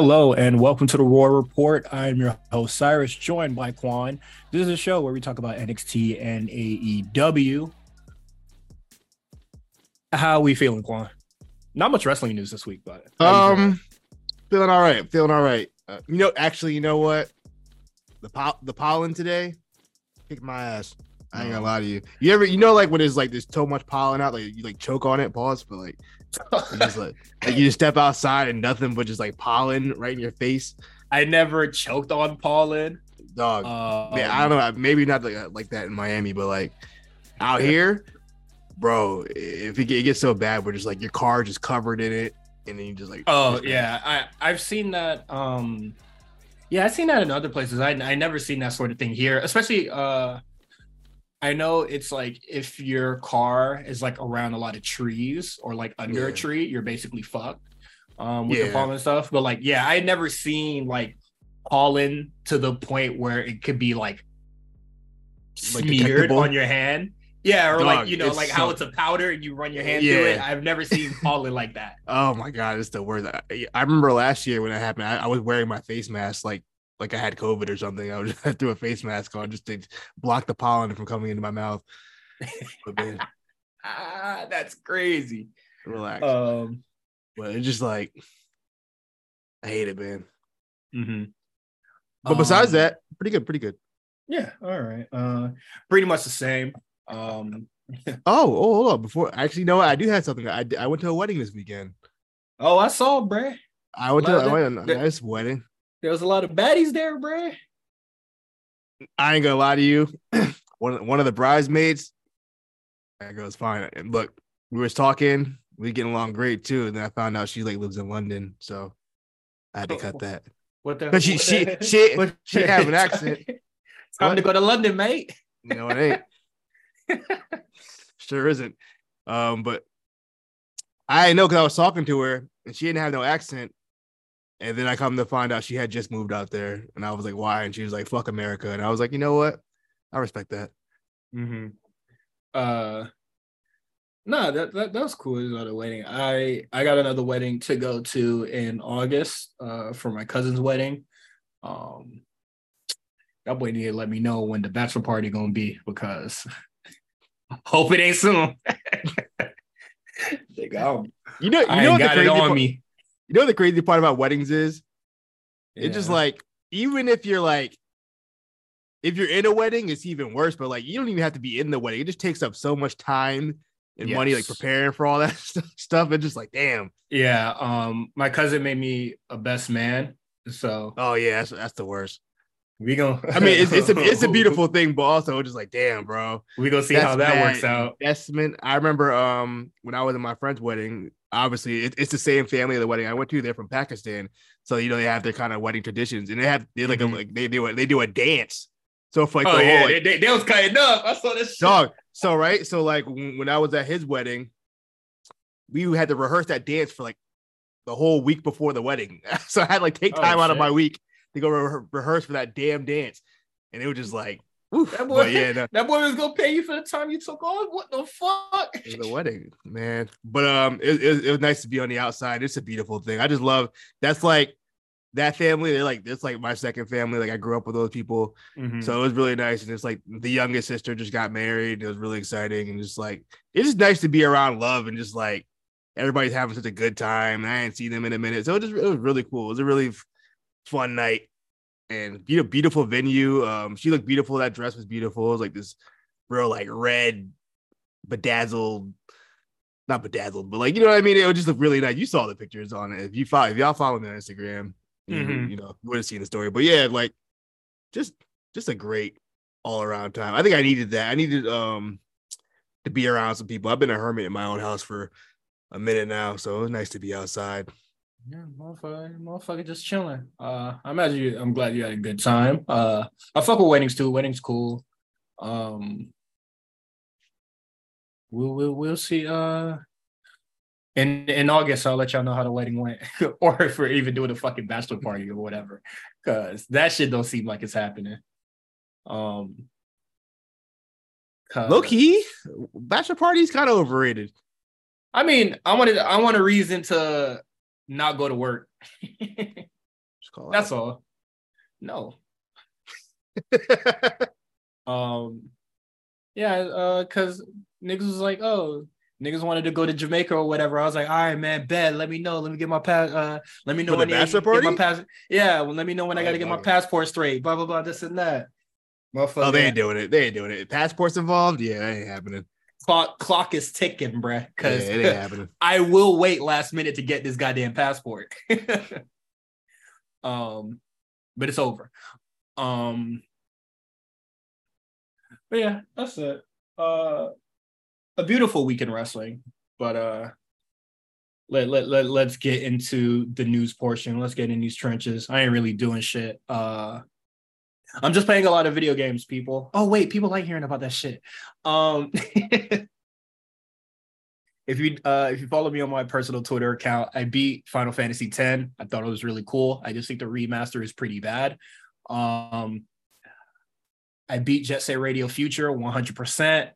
Hello and welcome to the War Report. I'm your host Cyrus, joined by Quan. This is a show where we talk about NXT and AEW. How are we feeling, Quan? Not much wrestling news this week, but um, feeling all right. Feeling all right. Uh, you know, actually, you know what? The pol- the pollen today kicked my ass. I ain't gonna lie to you. You ever, you know, like when there's like there's so much pollen out, like you like choke on it. Pause, but like, just like, like you just step outside and nothing but just like pollen right in your face. I never choked on pollen. Dog, man, I don't know. Maybe not like, like that in Miami, but like out here, bro, if it, it gets so bad, we're just like your car just covered in it, and then you just like, oh yeah, I I've seen that. Um, yeah, I've seen that in other places. I I never seen that sort of thing here, especially uh I know it's like if your car is like around a lot of trees or like under yeah. a tree, you're basically fucked um, with yeah. the pollen stuff. But like, yeah, I had never seen like pollen to the point where it could be like, like smeared on your hand. Yeah, or Dog, like you know, like so... how it's a powder and you run your hand yeah. through it. I've never seen pollen like that. Oh my god, it's the worst. I remember last year when that happened. I, I was wearing my face mask like like I had COVID or something. I was just threw a face mask on just to block the pollen from coming into my mouth. But man, ah, that's crazy. Relax. Um, but it's just like I hate it, man. Mm-hmm. But besides um, that, pretty good, pretty good. Yeah, all right. Uh, pretty much the same. Um, oh, oh, hold on. Before actually, no. I do have something. I I went to a wedding this weekend. Oh, I saw. I went to I went to a nice wedding. There was a lot of baddies there, bro. I ain't gonna lie to you. one one of the bridesmaids, that goes fine. And look, we was talking, we getting along great too. And then I found out she like lives in London, so I had to cut that. What the? But she what she the, she what, she have an accent. Time what? to go to London, mate. You know it ain't. sure isn't. Um, but I know because I was talking to her and she didn't have no accent. And then I come to find out she had just moved out there, and I was like, "Why?" And she was like, "Fuck America." And I was like, "You know what? I respect that." Mm-hmm. Uh. No, that, that that was cool. Another wedding. I I got another wedding to go to in August. Uh, for my cousin's wedding. Um. That boy need to let me know when the bachelor party gonna be because hope it ain't soon. they go. You know, you I know what got the crazy on part, me. You know the crazy part about weddings is yeah. it's just like even if you're like if you're in a wedding, it's even worse. But like you don't even have to be in the wedding. It just takes up so much time and yes. money like preparing for all that stuff. It's just like damn. Yeah. Um, my cousin made me a best man. So oh yeah, that's that's the worst. We gonna. I mean, it's, it's a it's a beautiful thing, but also just like, damn, bro. We gonna see how that works out. Investment. I remember um when I was at my friend's wedding, obviously it, it's the same family of the wedding I went to. They're from Pakistan, so you know they have their kind of wedding traditions, and they have they like mm-hmm. a, like they do a, they do a dance. So for like oh, the yeah, whole, like, they, they, was cutting up. I saw this dog. So right, so like when I was at his wedding, we had to rehearse that dance for like the whole week before the wedding. so I had like take oh, time oh, out of my week to go re- rehearse for that damn dance, and it was just like That boy, yeah, no. that boy was gonna pay you for the time you took off. What the fuck? A wedding, man. But um, it, it, it, was nice to be on the outside. It's a beautiful thing. I just love that's like that family. They're like it's like my second family. Like I grew up with those people, mm-hmm. so it was really nice. And it's like the youngest sister just got married. It was really exciting, and just like it's just nice to be around love and just like everybody's having such a good time. And I ain't seen them in a minute, so it just it was really cool. It was a really fun night and beautiful, beautiful venue. Um, she looked beautiful. That dress was beautiful. It was like this real like red, bedazzled, not bedazzled, but like you know what I mean. It would just look really nice. You saw the pictures on it. If you follow, if y'all follow me on Instagram, mm-hmm. you, you know, you would have seen the story. But yeah, like just just a great all around time. I think I needed that. I needed um to be around some people. I've been a hermit in my own house for a minute now, so it was nice to be outside. Yeah, motherfucker, motherfucker, just chilling. Uh, I imagine you. I'm glad you had a good time. Uh, I fuck with weddings too. Weddings cool. Um, we'll we'll we'll see. Uh, in in August, I'll let y'all know how the wedding went, or if we're even doing a fucking bachelor party or whatever, because that shit don't seem like it's happening. Um, low key, bachelor party is kind of overrated. I mean, I wanted I want a reason to not go to work. That's all. No. um, yeah, uh, cause niggas was like, oh, niggas wanted to go to Jamaica or whatever. I was like, all right, man, bet. Let me know. Let me get my pass. Uh, let me know when I get my pass. Yeah, well, let me know when oh, I got to get my passport straight. Blah blah blah. This and that. Oh, they ain't doing it. They ain't doing it. Passports involved? Yeah, that ain't happening. Clock clock is ticking, bruh. Because yeah, it ain't happening. I will wait last minute to get this goddamn passport. um, but it's over. Um, but yeah, that's it. Uh, a beautiful week in wrestling, but uh, let let let let's get into the news portion. Let's get in these trenches. I ain't really doing shit. Uh, I'm just playing a lot of video games, people. Oh wait, people like hearing about that shit. Um, if you uh if you follow me on my personal Twitter account, I beat Final Fantasy X. I thought it was really cool. I just think the remaster is pretty bad. Um, I beat Jet Set Radio Future 100%.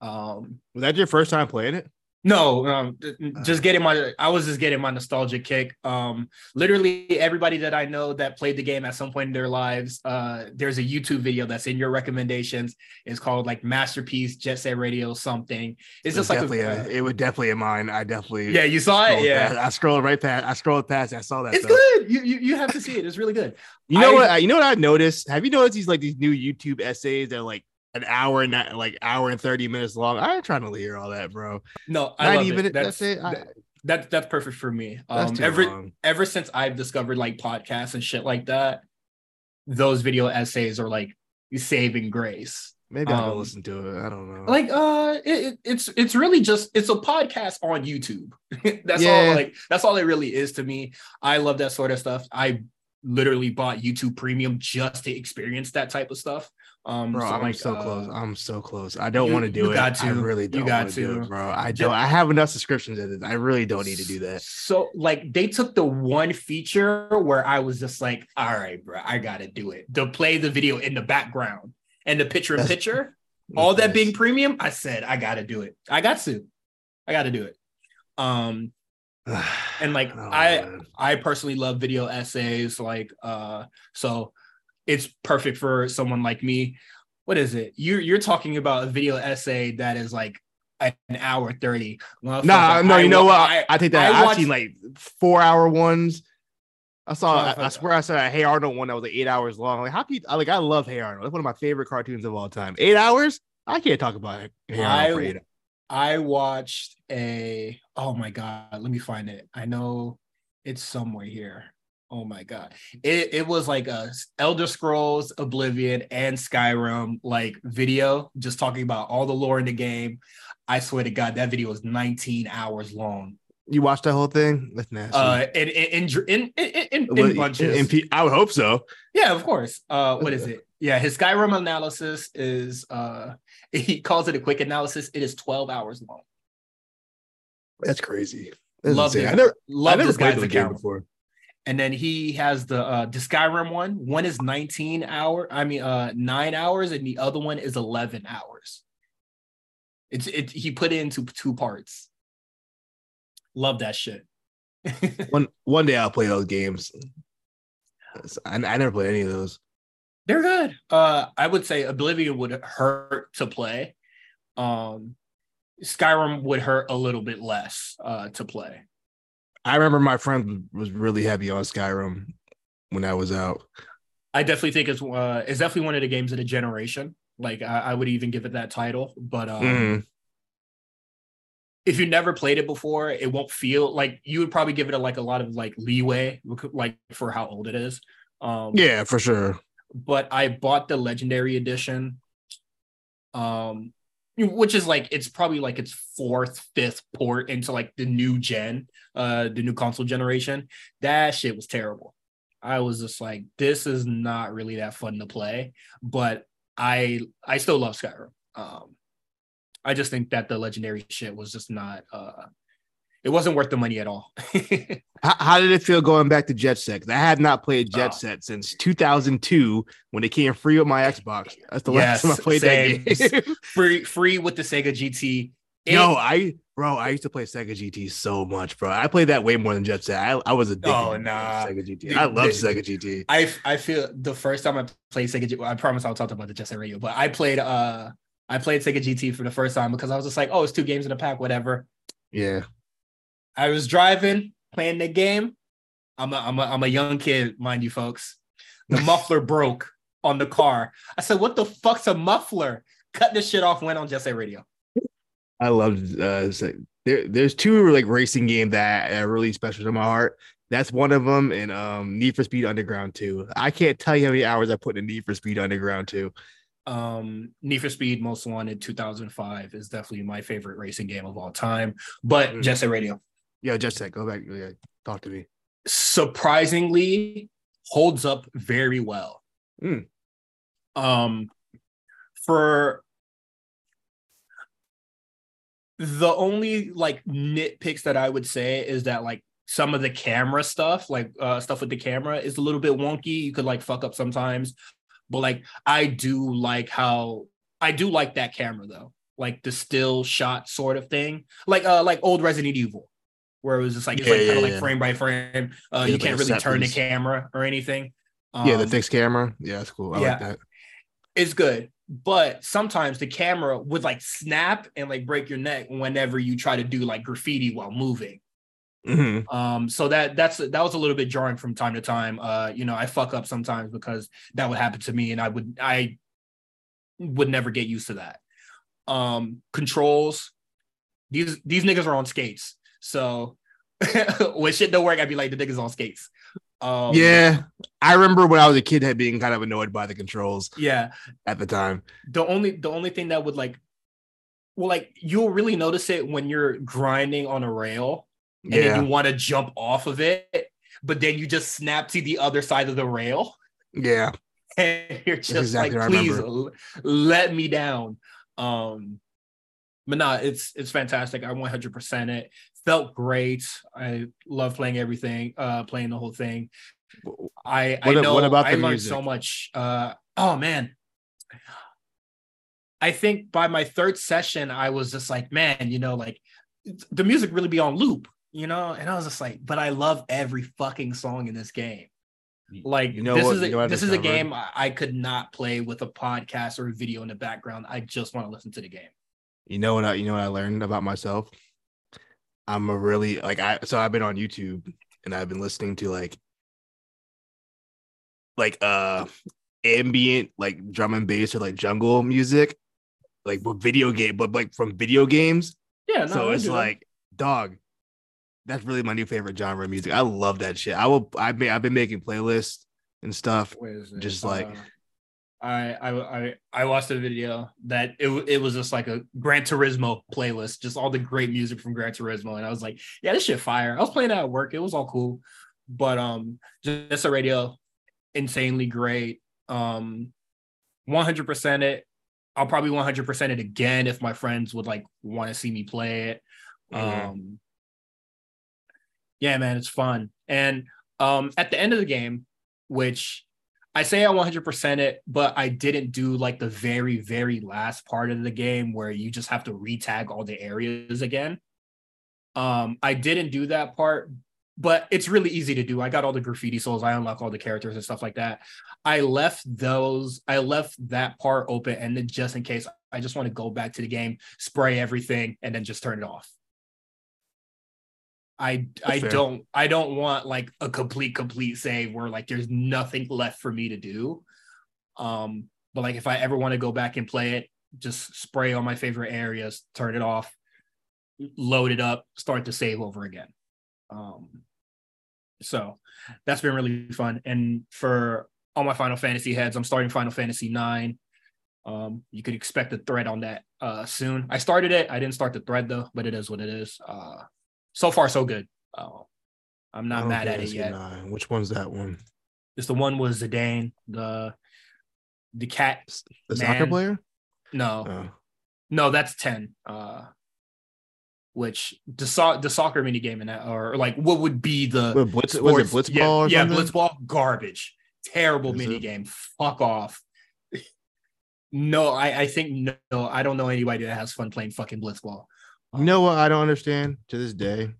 Um, was that your first time playing it? No, um, uh. just getting my. I was just getting my nostalgia kick. Um, literally everybody that I know that played the game at some point in their lives. Uh, there's a YouTube video that's in your recommendations. It's called like Masterpiece Jet Set Radio something. It's just like a, a, it would definitely in mine. I definitely yeah. You saw it, yeah. Past. I scrolled right past. I scrolled past. I saw that. It's good. You, you you have to see it. It's really good. You know I, what? You know what I've noticed? Have you noticed these like these new YouTube essays that are like an hour and like hour and 30 minutes long. I ain't trying to hear all that, bro. No, I 90 minutes. That's, that's, it. I, that, that's perfect for me. Um ever long. ever since I've discovered like podcasts and shit like that, those video essays are like saving grace. Maybe I'll um, listen to it. I don't know. Like, uh, it, it's it's really just it's a podcast on YouTube. that's yeah. all. Like, that's all it really is to me. I love that sort of stuff. I literally bought YouTube Premium just to experience that type of stuff. Um, bro, so I'm like, so uh, close. I'm so close. I don't want to do it. Got to. I really don't. You got to, do it, bro. I don't. I have enough subscriptions at it. I really don't need to do that. So, like, they took the one feature where I was just like, all right, bro, I gotta do it. To play the video in the background and the picture in picture, all that being premium. I said, I gotta do it. I got to. I gotta do it. Um, and like oh, I, man. I personally love video essays. Like, uh, so it's perfect for someone like me. What is it? You're you're talking about a video essay that is like an hour 30. Well, nah, no, I, you know what? I, I take that. I have seen like four hour ones. I saw, I, I, swear I saw a Hey Arnold one that was like eight hours long. Like, how can you, like, I love Hey Arnold. It's one of my favorite cartoons of all time. Eight hours? I can't talk about it. Hey I, I watched a, oh my God, let me find it. I know it's somewhere here. Oh my god. It it was like a Elder Scrolls, Oblivion, and Skyrim like video, just talking about all the lore in the game. I swear to God, that video was 19 hours long. You watched that whole thing? That's nasty. Uh, in in in in, in, in bunches. In, in, I would hope so. Yeah, of course. Uh, what is it? Yeah, his Skyrim analysis is uh, he calls it a quick analysis. It is 12 hours long. That's crazy. That's love it. I never, love I never this guy's account before and then he has the uh the Skyrim one. One is 19 hour, I mean uh nine hours, and the other one is 11 hours. It's it he put it into two parts. Love that shit. one one day I'll play those games. I, I never played any of those. They're good. Uh I would say Oblivion would hurt to play. Um Skyrim would hurt a little bit less uh to play. I remember my friend was really heavy on Skyrim when that was out. I definitely think it's uh, it's definitely one of the games of the generation. Like I, I would even give it that title. But um, mm. if you never played it before, it won't feel like you would probably give it a, like a lot of like leeway, like for how old it is. Um, yeah, for sure. But I bought the legendary edition. Um, which is like it's probably like its fourth, fifth port into like the new gen, uh, the new console generation. That shit was terrible. I was just like, this is not really that fun to play, but I I still love Skyrim. Um, I just think that the legendary shit was just not uh it wasn't worth the money at all. how, how, did it feel going back to Jet Set? I have not played Jet oh. Set since 2002 when it came free with my Xbox. That's the yes, last time I played same. that game. free, free with the Sega GT. It, Yo, I bro, I used to play Sega GT so much, bro. I played that way more than Jet Set. I, I was addicted. Oh nah, Sega GT. I love Sega GT. I I feel the first time I played Sega GT. I promise I'll talk about the Jet Set Radio, but I played uh I played Sega GT for the first time because I was just like, oh, it's two games in a pack, whatever. Yeah. I was driving, playing the game. I'm a, I'm a, I'm a young kid, mind you, folks. The muffler broke on the car. I said, "What the fuck's a muffler?" Cut this shit off. Went on Jet Set Radio. I loved. Uh, there, there's two like racing games that are really special to my heart. That's one of them, and um, Need for Speed Underground 2. I can't tell you how many hours I put in Need for Speed Underground 2. Um, Need for Speed Most Wanted 2005 is definitely my favorite racing game of all time. But mm-hmm. Jet Set Radio. Yeah, just that. Go back. Yeah, talk to me. Surprisingly, holds up very well. Mm. Um, for the only like nitpicks that I would say is that like some of the camera stuff, like uh, stuff with the camera, is a little bit wonky. You could like fuck up sometimes, but like I do like how I do like that camera though, like the still shot sort of thing, like uh like old Resident Evil, where it was just like it's yeah, like yeah, kind of yeah. like frame by frame. Uh, you can't really turn piece. the camera or anything. Um, yeah, the um, fixed camera. Yeah, that's cool. I yeah, like that. It's good but sometimes the camera would like snap and like break your neck whenever you try to do like graffiti while moving. Mm-hmm. Um, so that that's that was a little bit jarring from time to time. Uh, you know, I fuck up sometimes because that would happen to me, and I would I would never get used to that. Um, controls, these these niggas are on skates, so when shit don't work, I'd be like the niggas on skates. Um, yeah, I remember when I was a kid had being kind of annoyed by the controls. Yeah, at the time. The only the only thing that would like, well, like you'll really notice it when you're grinding on a rail and yeah. then you want to jump off of it, but then you just snap to the other side of the rail. Yeah, and you're just exactly like, please l- let me down. Um, but nah, it's it's fantastic. I 100% it felt great. I love playing everything, uh, playing the whole thing. I what, I know what about I learned music? so much. Uh, oh man, I think by my third session, I was just like, man, you know, like the music really be on loop, you know, and I was just like, but I love every fucking song in this game. Like you know this what, is a, you know this is a game I could not play with a podcast or a video in the background. I just want to listen to the game. You know what I you know what I learned about myself? I'm a really like I so I've been on YouTube and I've been listening to like like uh ambient like drum and bass or like jungle music, like but video game, but like from video games. Yeah, no, so it's like dog. That's really my new favorite genre of music. I love that shit. I will. I've been I've been making playlists and stuff. Just like uh, I I I watched a video that it it was just like a Gran Turismo playlist, just all the great music from Gran Turismo, and I was like, yeah, this shit fire. I was playing that at work, it was all cool, but um, just a radio, insanely great. Um, 100% it. I'll probably 100% it again if my friends would like want to see me play it. Mm-hmm. Um, yeah, man, it's fun. And um, at the end of the game, which I say I 100% it, but I didn't do like the very, very last part of the game where you just have to retag all the areas again. Um, I didn't do that part, but it's really easy to do. I got all the graffiti souls, I unlock all the characters and stuff like that. I left those, I left that part open, and then just in case, I just want to go back to the game, spray everything, and then just turn it off. I I don't I don't want like a complete complete save where like there's nothing left for me to do. Um, but like if I ever want to go back and play it, just spray on my favorite areas, turn it off, load it up, start to save over again. Um, so that's been really fun. And for all my Final Fantasy heads, I'm starting Final Fantasy nine. Um, you could expect a thread on that uh soon. I started it. I didn't start the thread though, but it is what it is. Uh, so far so good. Oh, I'm not mad at it yet. Nine. Which one's that one? It's the one was Zidane, the the cat. The man. soccer player? No, oh. no, that's ten. Uh, which the so- the soccer mini game in that, or, like what would be the what, Blitz, sports, was it Blitzball? Yeah, yeah Blitzball, garbage, terrible Is mini it? game. Fuck off. no, I I think no, I don't know anybody that has fun playing fucking Blitzball. You know what I don't understand to this day?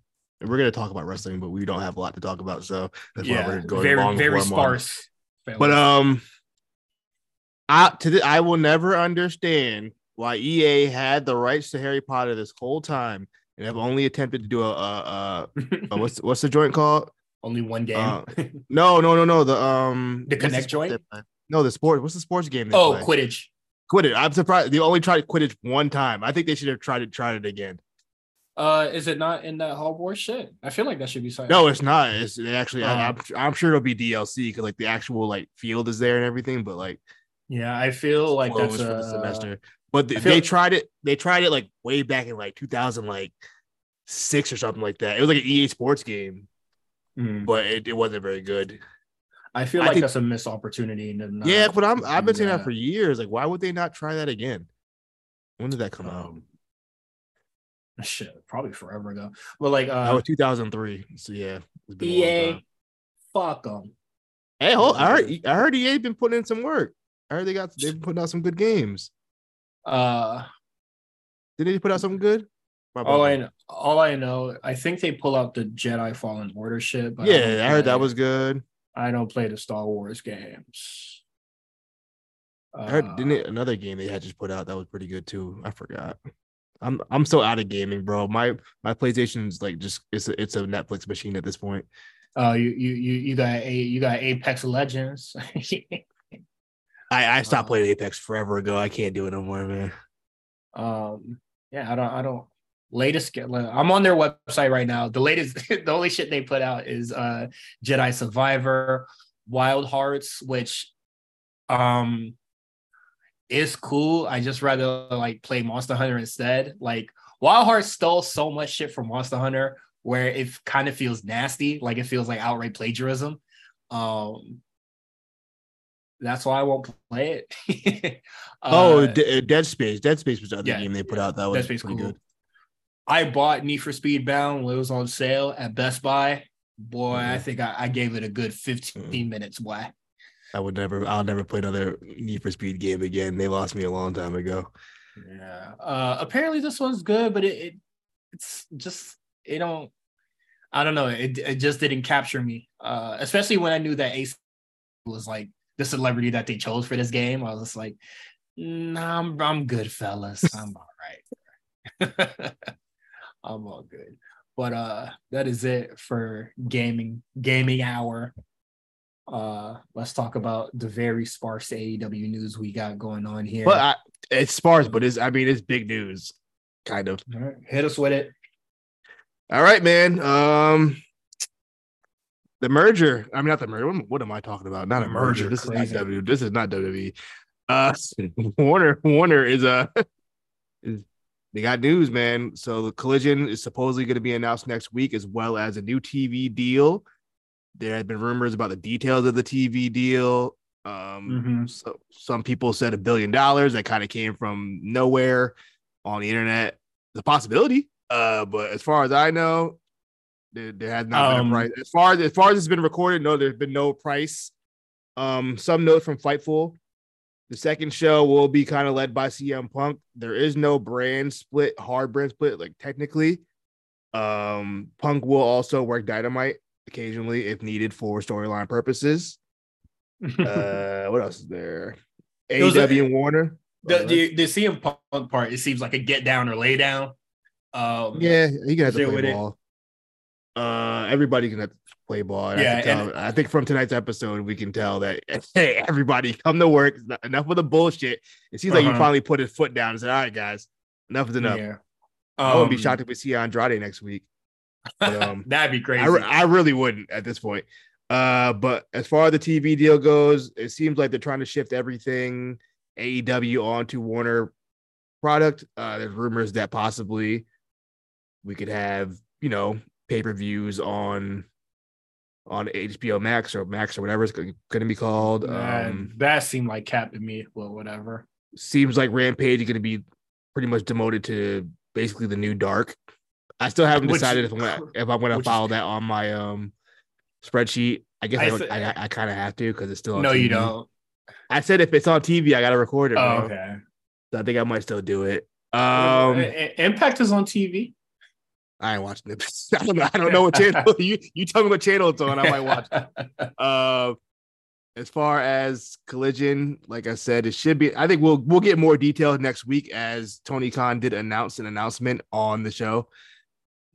And we're gonna talk about wrestling, but we don't have a lot to talk about, so that's yeah, why we're going very long very sparse. But um, I to the, I will never understand why EA had the rights to Harry Potter this whole time and have only attempted to do a, a, a, a what's what's the joint called? Only one game. Uh, no, no, no, no. The um the Kinect joint. No, the sport. What's the sports game? Oh, play? Quidditch. Quidditch. I'm surprised they only tried Quidditch one time. I think they should have tried it. Tried it again. Uh, is it not in that Hogwarts shit? I feel like that should be signed. No, it's not. It's it actually. I, am I'm, I'm sure it'll be DLC because like the actual like field is there and everything. But like, yeah, I feel like that's for the semester. But they, they tried it. They tried it like way back in like 2000, like six or something like that. It was like an EA Sports game, mm. but it, it wasn't very good. I feel I like think, that's a missed opportunity. yeah, but I'm I've been saying that. that for years. Like, why would they not try that again? When did that come um, out? shit, probably forever ago. But like, uh, that was 2003. So yeah, EA, fuck them. Hey, hold, I heard I heard EA been putting in some work. I heard they got they've been putting out some good games. Uh, did they put out something good? All I know, all I know, I think they pull out the Jedi Fallen Order shit. But yeah, I, I heard that was good. I don't play the Star Wars games. I heard didn't it, another game they had just put out that was pretty good too. I forgot. I'm I'm so out of gaming, bro. My my PlayStation's like just it's a it's a Netflix machine at this point. Oh, uh, you you you you got a you got Apex Legends. I I stopped um, playing Apex forever ago. I can't do it no more, man. Um, yeah, I don't I don't latest I'm on their website right now. The latest the only shit they put out is uh Jedi Survivor, Wild Hearts, which um is cool. I just rather like play Monster Hunter instead. Like Wild hearts stole so much shit from Monster Hunter where it kind of feels nasty, like it feels like outright plagiarism. Um that's why I won't play it. oh, uh, D- uh, Dead Space. Dead Space was the other yeah, game they put out. That was Dead pretty cool. good. I bought Need for Speed Bound when it was on sale at Best Buy. Boy, mm-hmm. I think I, I, gave it a good 15 mm-hmm. minutes. Why? I would never. I'll never play another Need for Speed game again. They lost me a long time ago. Yeah. Uh, apparently this one's good, but it, it it's just it don't. I don't know. It it just didn't capture me. Uh, especially when I knew that Ace was like the celebrity that they chose for this game. I was just like, nah, I'm I'm good, fellas. I'm all right. I'm all good. But uh, that is it for gaming gaming hour uh let's talk about the very sparse AEW news we got going on here. But I, it's sparse, but it's I mean it's big news, kind of. Hit us with it. All right, man. Um the merger. I mean, not the merger. What, am I talking about? Not a merger. merger. This crazy. is not WWE. This is not WWE. Uh Warner Warner is a is they got news, man. So the collision is supposedly going to be announced next week, as well as a new TV deal there had been rumors about the details of the TV deal. Um, mm-hmm. so some people said a billion dollars that kind of came from nowhere on the internet. The possibility, uh, but as far as I know, there, there has not um, been a um, price. As far as as far as it's been recorded, no, there's been no price. Um, some notes from Fightful. The second show will be kind of led by CM Punk. There is no brand split, hard brand split, like technically. Um, Punk will also work Dynamite occasionally if needed for storyline purposes. uh, what else is there? AEW and Warner. The, the the CM Punk part, it seems like a get down or lay down. Um, yeah, he can have to play ball. It. Uh, everybody can have to play ball. yeah, I, and, I think from tonight's episode we can tell that hey, everybody come to work. Enough of the bullshit. It seems uh-huh. like you uh-huh. finally put his foot down and said, "All right, guys, enough is enough." Yeah. Um, I wouldn't be shocked if we see Andrade next week. But, um, That'd be crazy. I, I really wouldn't at this point. Uh, but as far as the TV deal goes, it seems like they're trying to shift everything AEW onto Warner product. Uh, there's rumors that possibly we could have, you know, pay per views on on HBO Max or Max or whatever it's going to be called. Um, that seemed like Cap to me, well, whatever. Seems like Rampage is going to be pretty much demoted to basically the new Dark. I still haven't which, decided if I'm gonna if I'm gonna follow that on my um spreadsheet. I guess I, I, I, I kind of have to because it's still no, TV. you don't. I said if it's on TV, I gotta record it. Oh, okay. So I think I might still do it. Um, Impact is on TV. I ain't watching it. I don't know. I don't know what channel you you tell me what channel it's on. I might watch. uh, as far as collision, like I said, it should be. I think we'll we'll get more details next week as Tony Khan did announce an announcement on the show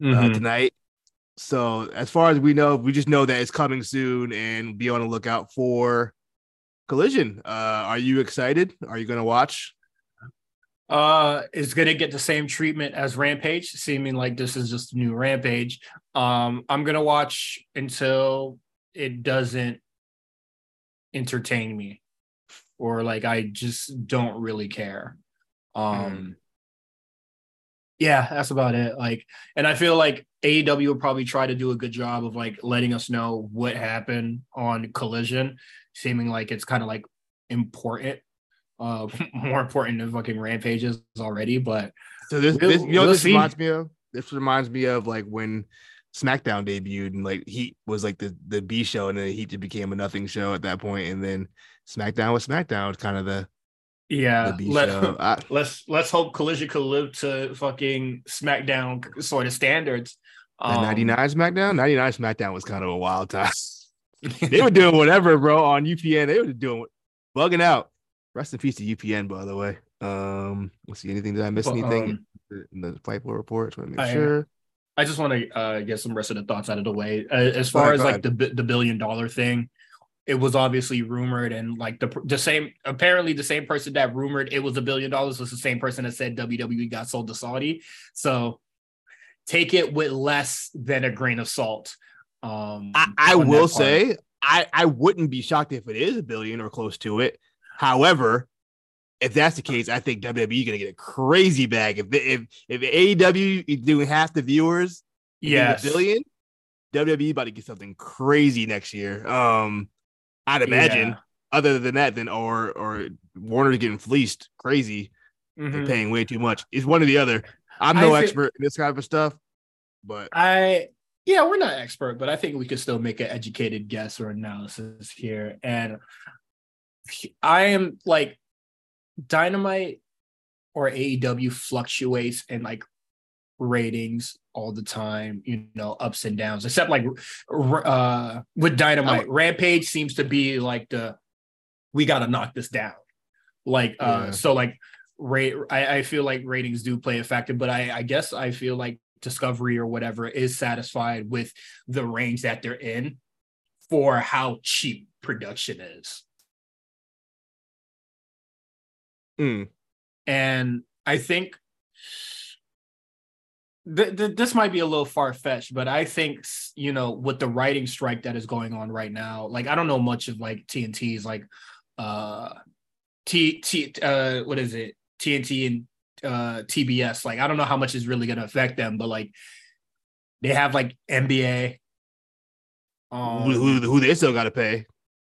uh, mm-hmm. uh, tonight. So as far as we know, we just know that it's coming soon, and be on the lookout for collision. Uh, are you excited? Are you going to watch? Uh is gonna get the same treatment as Rampage, seeming like this is just a new Rampage. Um, I'm gonna watch until it doesn't entertain me, or like I just don't really care. Um, mm. yeah, that's about it. Like, and I feel like AEW will probably try to do a good job of like letting us know what happened on Collision, seeming like it's kind of like important uh more important than fucking rampages already. But so this, we'll, this you know we'll this see. reminds me of this reminds me of like when SmackDown debuted and like Heat was like the the B show and then Heat just became a nothing show at that point and then SmackDown was SmackDown was kind of the yeah the let, I, let's let's hope Collision could live to fucking SmackDown sort of standards. Um, 99 SmackDown 99 SmackDown was kind of a wild time. they were doing whatever, bro, on UPN. They were doing bugging out. Rest in peace to UPN, by the way. Um, let's see. Anything did I miss? Well, anything um, in the Fightful report? Make I, sure. I just want to uh, get some rest of the thoughts out of the way. Uh, as far as like the the billion dollar thing, it was obviously rumored, and like the the same apparently the same person that rumored it was a billion dollars was the same person that said WWE got sold to Saudi. So take it with less than a grain of salt. Um, I, I will say I I wouldn't be shocked if it is a billion or close to it. However, if that's the case, I think WWE gonna get a crazy bag. If if if AEW is doing half the viewers, yeah, billion, WWE about to get something crazy next year. Um, I'd imagine. Yeah. Other than that, then or or Warner's getting fleeced crazy mm-hmm. and paying way too much. It's one or the other. I'm no expert in this kind of stuff, but I yeah, we're not expert, but I think we could still make an educated guess or analysis here. And I am like Dynamite or AEW fluctuates in like ratings all the time, you know, ups and downs, except like uh with Dynamite. Rampage seems to be like the we gotta knock this down. Like uh yeah. so like rate I, I feel like ratings do play a factor, but I, I guess I feel like Discovery or whatever is satisfied with the range that they're in for how cheap production is. Mm. And I think th- th- this might be a little far fetched, but I think you know with the writing strike that is going on right now, like I don't know much of like TNT's like uh T T uh what is it TNT and uh TBS. Like I don't know how much is really gonna affect them, but like they have like NBA. Um, who, who, who they still got to pay?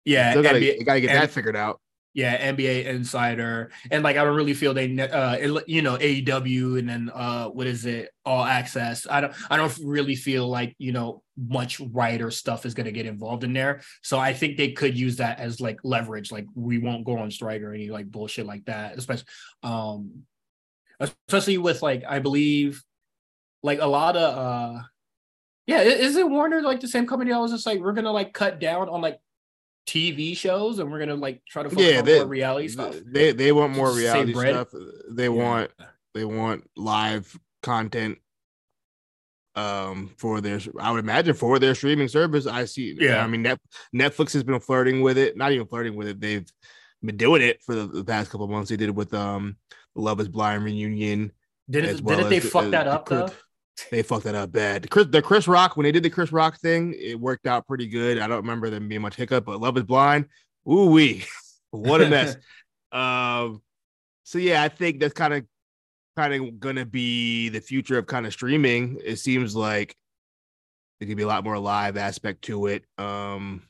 Yeah, they gotta, NBA, gotta get and, that figured out yeah, NBA Insider, and like I don't really feel they, uh, you know, AEW, and then uh, what is it, All Access. I don't, I don't really feel like you know much writer stuff is going to get involved in there. So I think they could use that as like leverage. Like we won't go on strike or any like bullshit like that. Especially, um, especially with like I believe, like a lot of uh, yeah, is it Warner like the same company? I was just like, we're gonna like cut down on like TV shows and we're gonna like try to focus yeah, they, more reality stuff. They they want more reality stuff. They yeah. want they want live content um for their I would imagine for their streaming service. I see yeah, I mean Net, Netflix has been flirting with it, not even flirting with it. They've been doing it for the, the past couple months. They did it with um Love is Blind reunion. Did it, didn't they fuck uh, that up though? They fucked that up bad. Chris, the Chris Rock when they did the Chris Rock thing, it worked out pretty good. I don't remember them being much hiccup, but Love Is Blind, ooh wee, what a mess. um, so yeah, I think that's kind of kind of gonna be the future of kind of streaming. It seems like there could be a lot more live aspect to it. Um,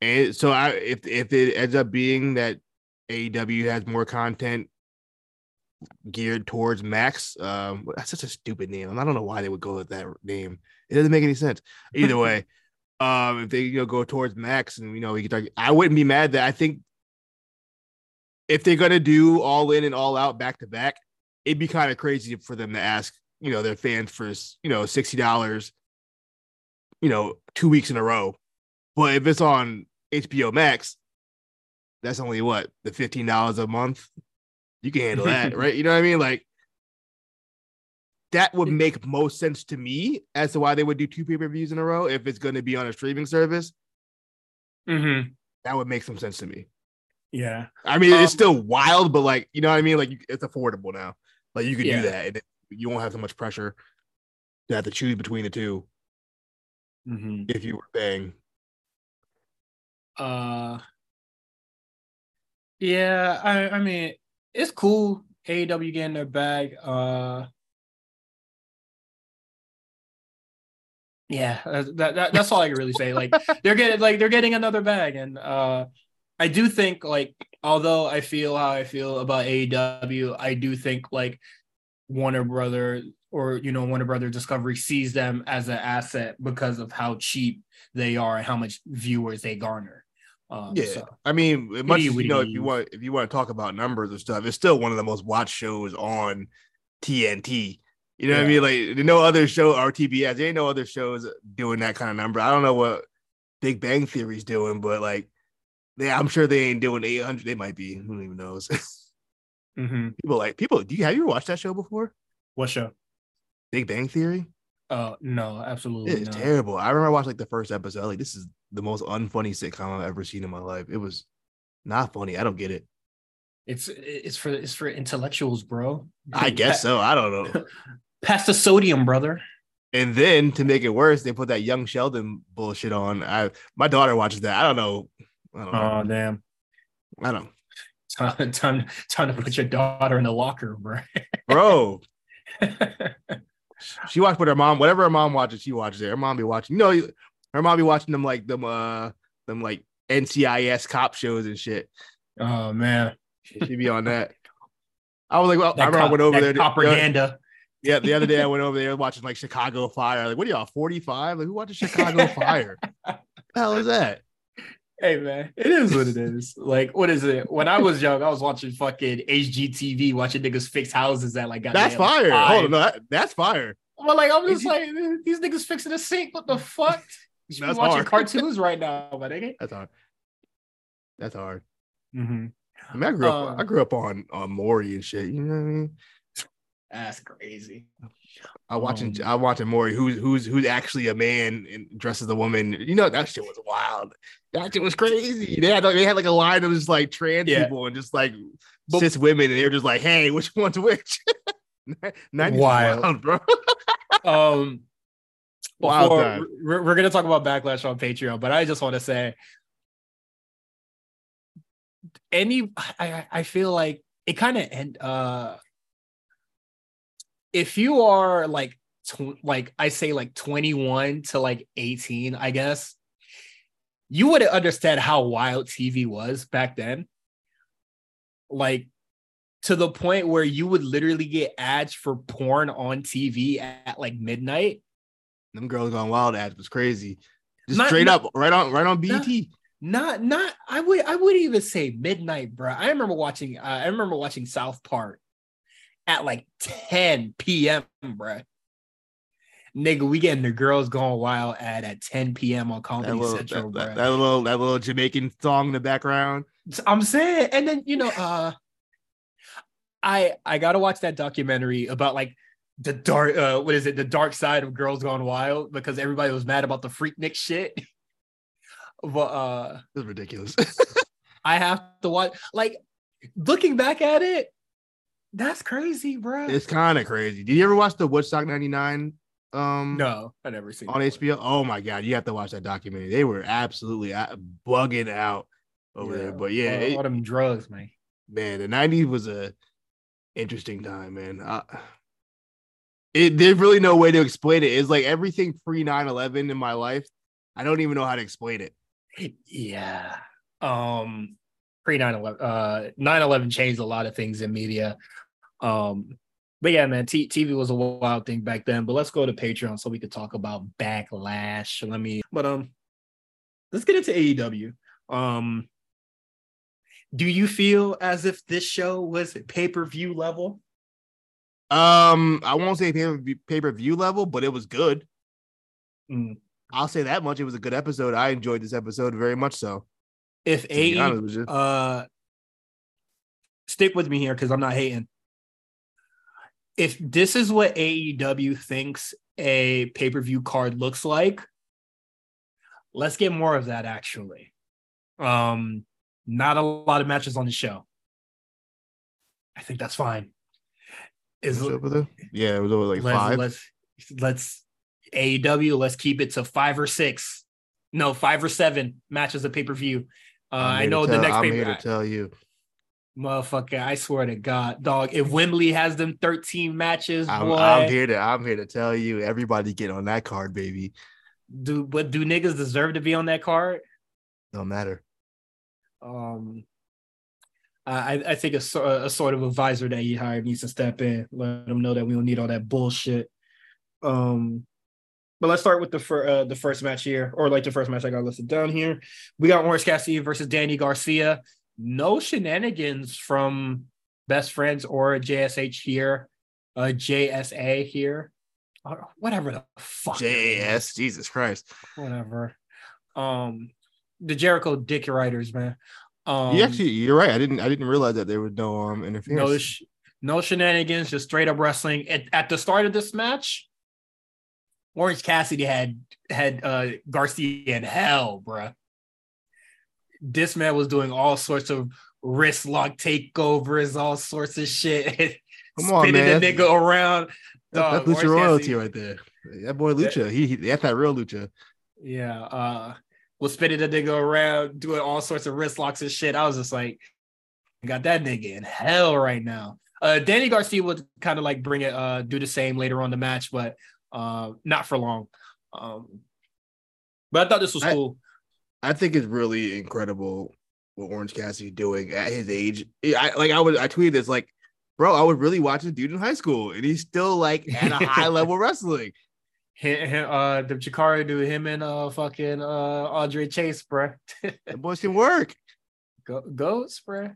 and so I if if it ends up being that AEW has more content geared towards Max. Um, that's such a stupid name. I don't know why they would go with that name. It doesn't make any sense. Either way, um, if they you know go towards Max and you know we could talk, I wouldn't be mad that I think if they're gonna do all in and all out back to back, it'd be kind of crazy for them to ask, you know, their fans for you know sixty dollars, you know, two weeks in a row. But if it's on HBO Max, that's only what the fifteen dollars a month. You can handle that, right? You know what I mean? Like that would make most sense to me as to why they would do two pay per views in a row if it's going to be on a streaming service. Mm-hmm. That would make some sense to me. Yeah, I mean, Um, it's still wild, but like you know what I mean. Like it's affordable now. Like you could Yeah. do that, and you won't have so much pressure to have to choose between the two mm-hmm. if you were paying. Uh, yeah, I I mean it's cool. AEW getting their bag. Uh, yeah, that, that, that- that's all I can really say. Like they're getting like they're getting another bag, and uh, I do think like although I feel how I feel about AEW, I do think like Warner Brother or you know Warner Brother Discovery sees them as an asset because of how cheap they are and how much viewers they garner. Um, Yeah, so, I mean, much you know, if you want, if you want to talk about numbers and stuff, it's still one of the most watched shows on TNT. You know what I mean? Like, no other show or TBS. There ain't no other shows doing that kind of number. I don't know what Big Bang Theory's doing, but like, they, I'm sure they ain't doing 800. They might be. Who even knows? mhm. people like people. Do you have you ever watched that show before? what show? Big Bang Theory. Uh, no, absolutely It's terrible. I remember watching like the first episode. Like, this is the most unfunny sitcom I've ever seen in my life. It was not funny. I don't get it. It's it's for it's for intellectuals, bro. I guess so. I don't know. Pass the sodium, brother. And then to make it worse, they put that young Sheldon bullshit on. I my daughter watches that. I don't know. I don't know. Oh damn. I don't Time, time, time to put your daughter in the locker, bro. bro. She watched with her mom. Whatever her mom watches, she watches it. Her mom be watching. You know, her mom be watching them like them uh them like NCIS cop shows and shit. oh man. She be on that. I was like, well, I That remember I went over there. the- propaganda. Yeah, the other day I went over there watching like Chicago Fire. Like, what are y'all, 45? Like, who watches Chicago Fire? the hell is that? Hey man, it is what it is. Like, what is it? When I was young, I was watching fucking HGTV, watching niggas fix houses that like got That's fire. five. Hold on, no, that, that's fire. But like, I'm just like, these niggas fixing the sink. What the fuck? You That's watching hard. cartoons right now, my nigga. That's hard. That's hard. Mm-hmm. I mean, I grew up. Um, I grew up on on Maury and shit. You know what I mean? That's crazy. I watching. Um, I watching Maury, who's who's who's actually a man and dresses a woman. You know that shit was wild. That shit was crazy. They had like, they had like a line of just like trans Yeah. people and just like But- cis women, and they were just like, "Hey, which one's which?" 90s was Wild. wild, bro. Um, Wild before- time. we're, we're gonna talk about backlash on Patreon, but I just want to say, any, I I feel like it kind of end. Uh, if you are like, tw- like I say, like twenty one to like eighteen, I guess you wouldn't understand how wild TV was back then. Like to the point where you would literally get ads for porn on TV at, like midnight. Them girls gone wild ads was crazy. Just Not- straight not- up, right on, right on E BET. Not, not. I would, I wouldn't even say midnight, bro. I remember watching. Uh, I remember watching South Park at like 10 p.m., bro. Nigga, we getting the girls going wild ad at 10 p.m. on That Comedy little, Central, that, that, bro. that little, that little Jamaican song in the background. I'm saying, and then you know, uh, I I gotta watch that documentary about like the dark. Uh, what is it? The dark side of girls gone wild because everybody was mad about the Freaknik shit. but uh. It was ridiculous. I have to watch. Like looking back at it, that's crazy, bro. it's kind of crazy. Did you ever watch the Woodstock '99? Um, no, I never seen on that one. HBO. Oh my god, you have to watch that documentary. They were absolutely uh, bugging out over Yeah, there. But yeah, all, it- all them drugs, man. man, the '90s was a interesting time, man. Uh, it there's really no way to explain it. It's like everything pre 9/11 in my life. I don't even know how to explain it. Yeah. Um pre 9/11 uh 9/11 changed a lot of things in media. Um but yeah, man, T- TV was a wild thing back then. But let's go to Patreon so we could talk about backlash. Let me, but um, let's get into AEW. Um, do you feel as if this show was pay per view level? Um, I won't say pay per view level, but it was good. Mm. I'll say that much. It was a good episode. I enjoyed this episode very much. So, if A, uh, stick with me here because I'm not hating. If this is what AEW thinks a pay per view card looks like, let's get more of that. Actually, um, not a lot of matches on the show. I think that's fine. Is over there? Yeah, it was over like let's, five. Let's let's AEW. Let's keep it to five or six. No, five or seven matches of pay per view. Uh, I know tell, the next. I'm here to tell you, motherfucker. I swear to God, dog. If Wembley has them 13 matches, I'm, I'm here to. I'm here to tell you, everybody get on that card, baby. Do but do niggas deserve to be on that card? Don't matter. Um, I, I think a, a sort of advisor that he hired needs to step in, let him know that we don't need all that bullshit. Um, but let's start with the fir- uh, the first match here, or like the first match I got listed down here. We got Orange Cassidy versus Danny Garcia. No shenanigans from Best Friends or JSH here, uh, JSA here, whatever the fuck. JAS, Jesus Christ, whatever. Um, the Jericho Dick Riders, man. Um, you actually, you're right. I didn't, I didn't realize that there was no um interference. No, sh- no shenanigans, just straight up wrestling. At, at the start of this match, Orange Cassidy had had uh Garcia in hell, bruh. This man was doing all sorts of wrist lock takeovers, all sorts of shit. Come on, man. the nigga around. Dog, that's Lucha royalty right there. That boy Lucha, he, he that's that real Lucha. Yeah, uh, was spinning the nigga around, doing all sorts of wrist locks and shit. I was just like, got that nigga in hell right now. Uh, Danny Garcia would kind of like bring it, uh, do the same later on the match, but uh, not for long. Um, but I thought this was I, cool. I think it's really incredible what Orange Cassidy doing at his age. I like I would I tweeted this like, bro, I would really watch this dude in high school, and he's still like at a high level wrestling him, uh, the Chikara do him and uh fucking uh Andre Chase, bro. the boys can work. Go goats, bro.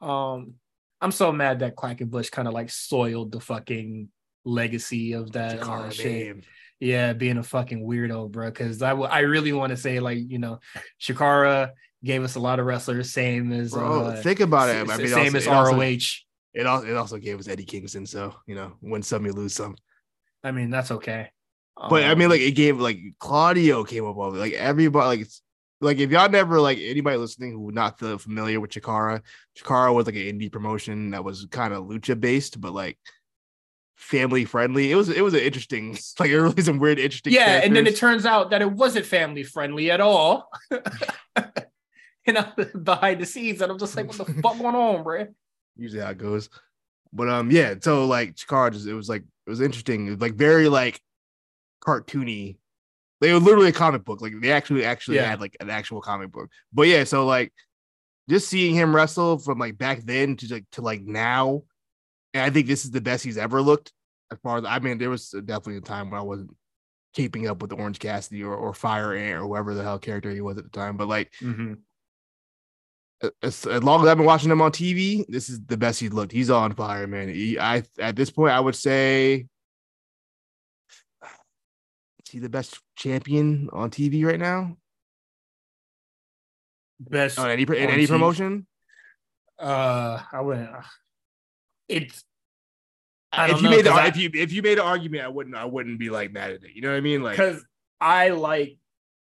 Um, I'm so mad that Quackenbush kind of like soiled the fucking legacy of that uh, shit. Yeah, being a fucking weirdo, bro. Because I, w- I really want to say like you know, Chikara gave us a lot of wrestlers, same as bro. Uh, think about it. I mean, same also, as ROH. it also it also gave us Eddie Kingston, so you know, win some, you lose some. I mean, that's okay. But um, I mean, like it gave like Claudio came up with like everybody like like if y'all never like anybody listening who not familiar with Chikara, Chikara was like an indie promotion that was kind of lucha based, but like family friendly. It was it was an interesting like it really some weird interesting. Yeah, characters. and then it turns out that it wasn't family friendly at all. you know, behind the scenes, and I'm just like, what the fuck going on, bro? Usually how it goes. But um, yeah. So like Chikara, just it was like it was interesting. It was like very like cartoony. They were literally a comic book. Like they actually actually yeah. had like an actual comic book. But yeah, so like just seeing him wrestle from like back then to like to like now, and I think this is the best he's ever looked. As far as I mean, there was definitely a time when I wasn't keeping up with the Orange Cassidy or, or Fire Ant or whoever the hell character he was at the time. But like, mm-hmm. as, as, long as I've been watching him on TV, this is the best he's looked. He's on fire, man. He, I at this point, I would say is he the best champion on TV right now? Best on any in any TV. promotion? Uh, I wouldn't. It's. If you know, made the, I, if you if you made an argument, I wouldn't I wouldn't be like mad at it. You know what I mean? Like because I like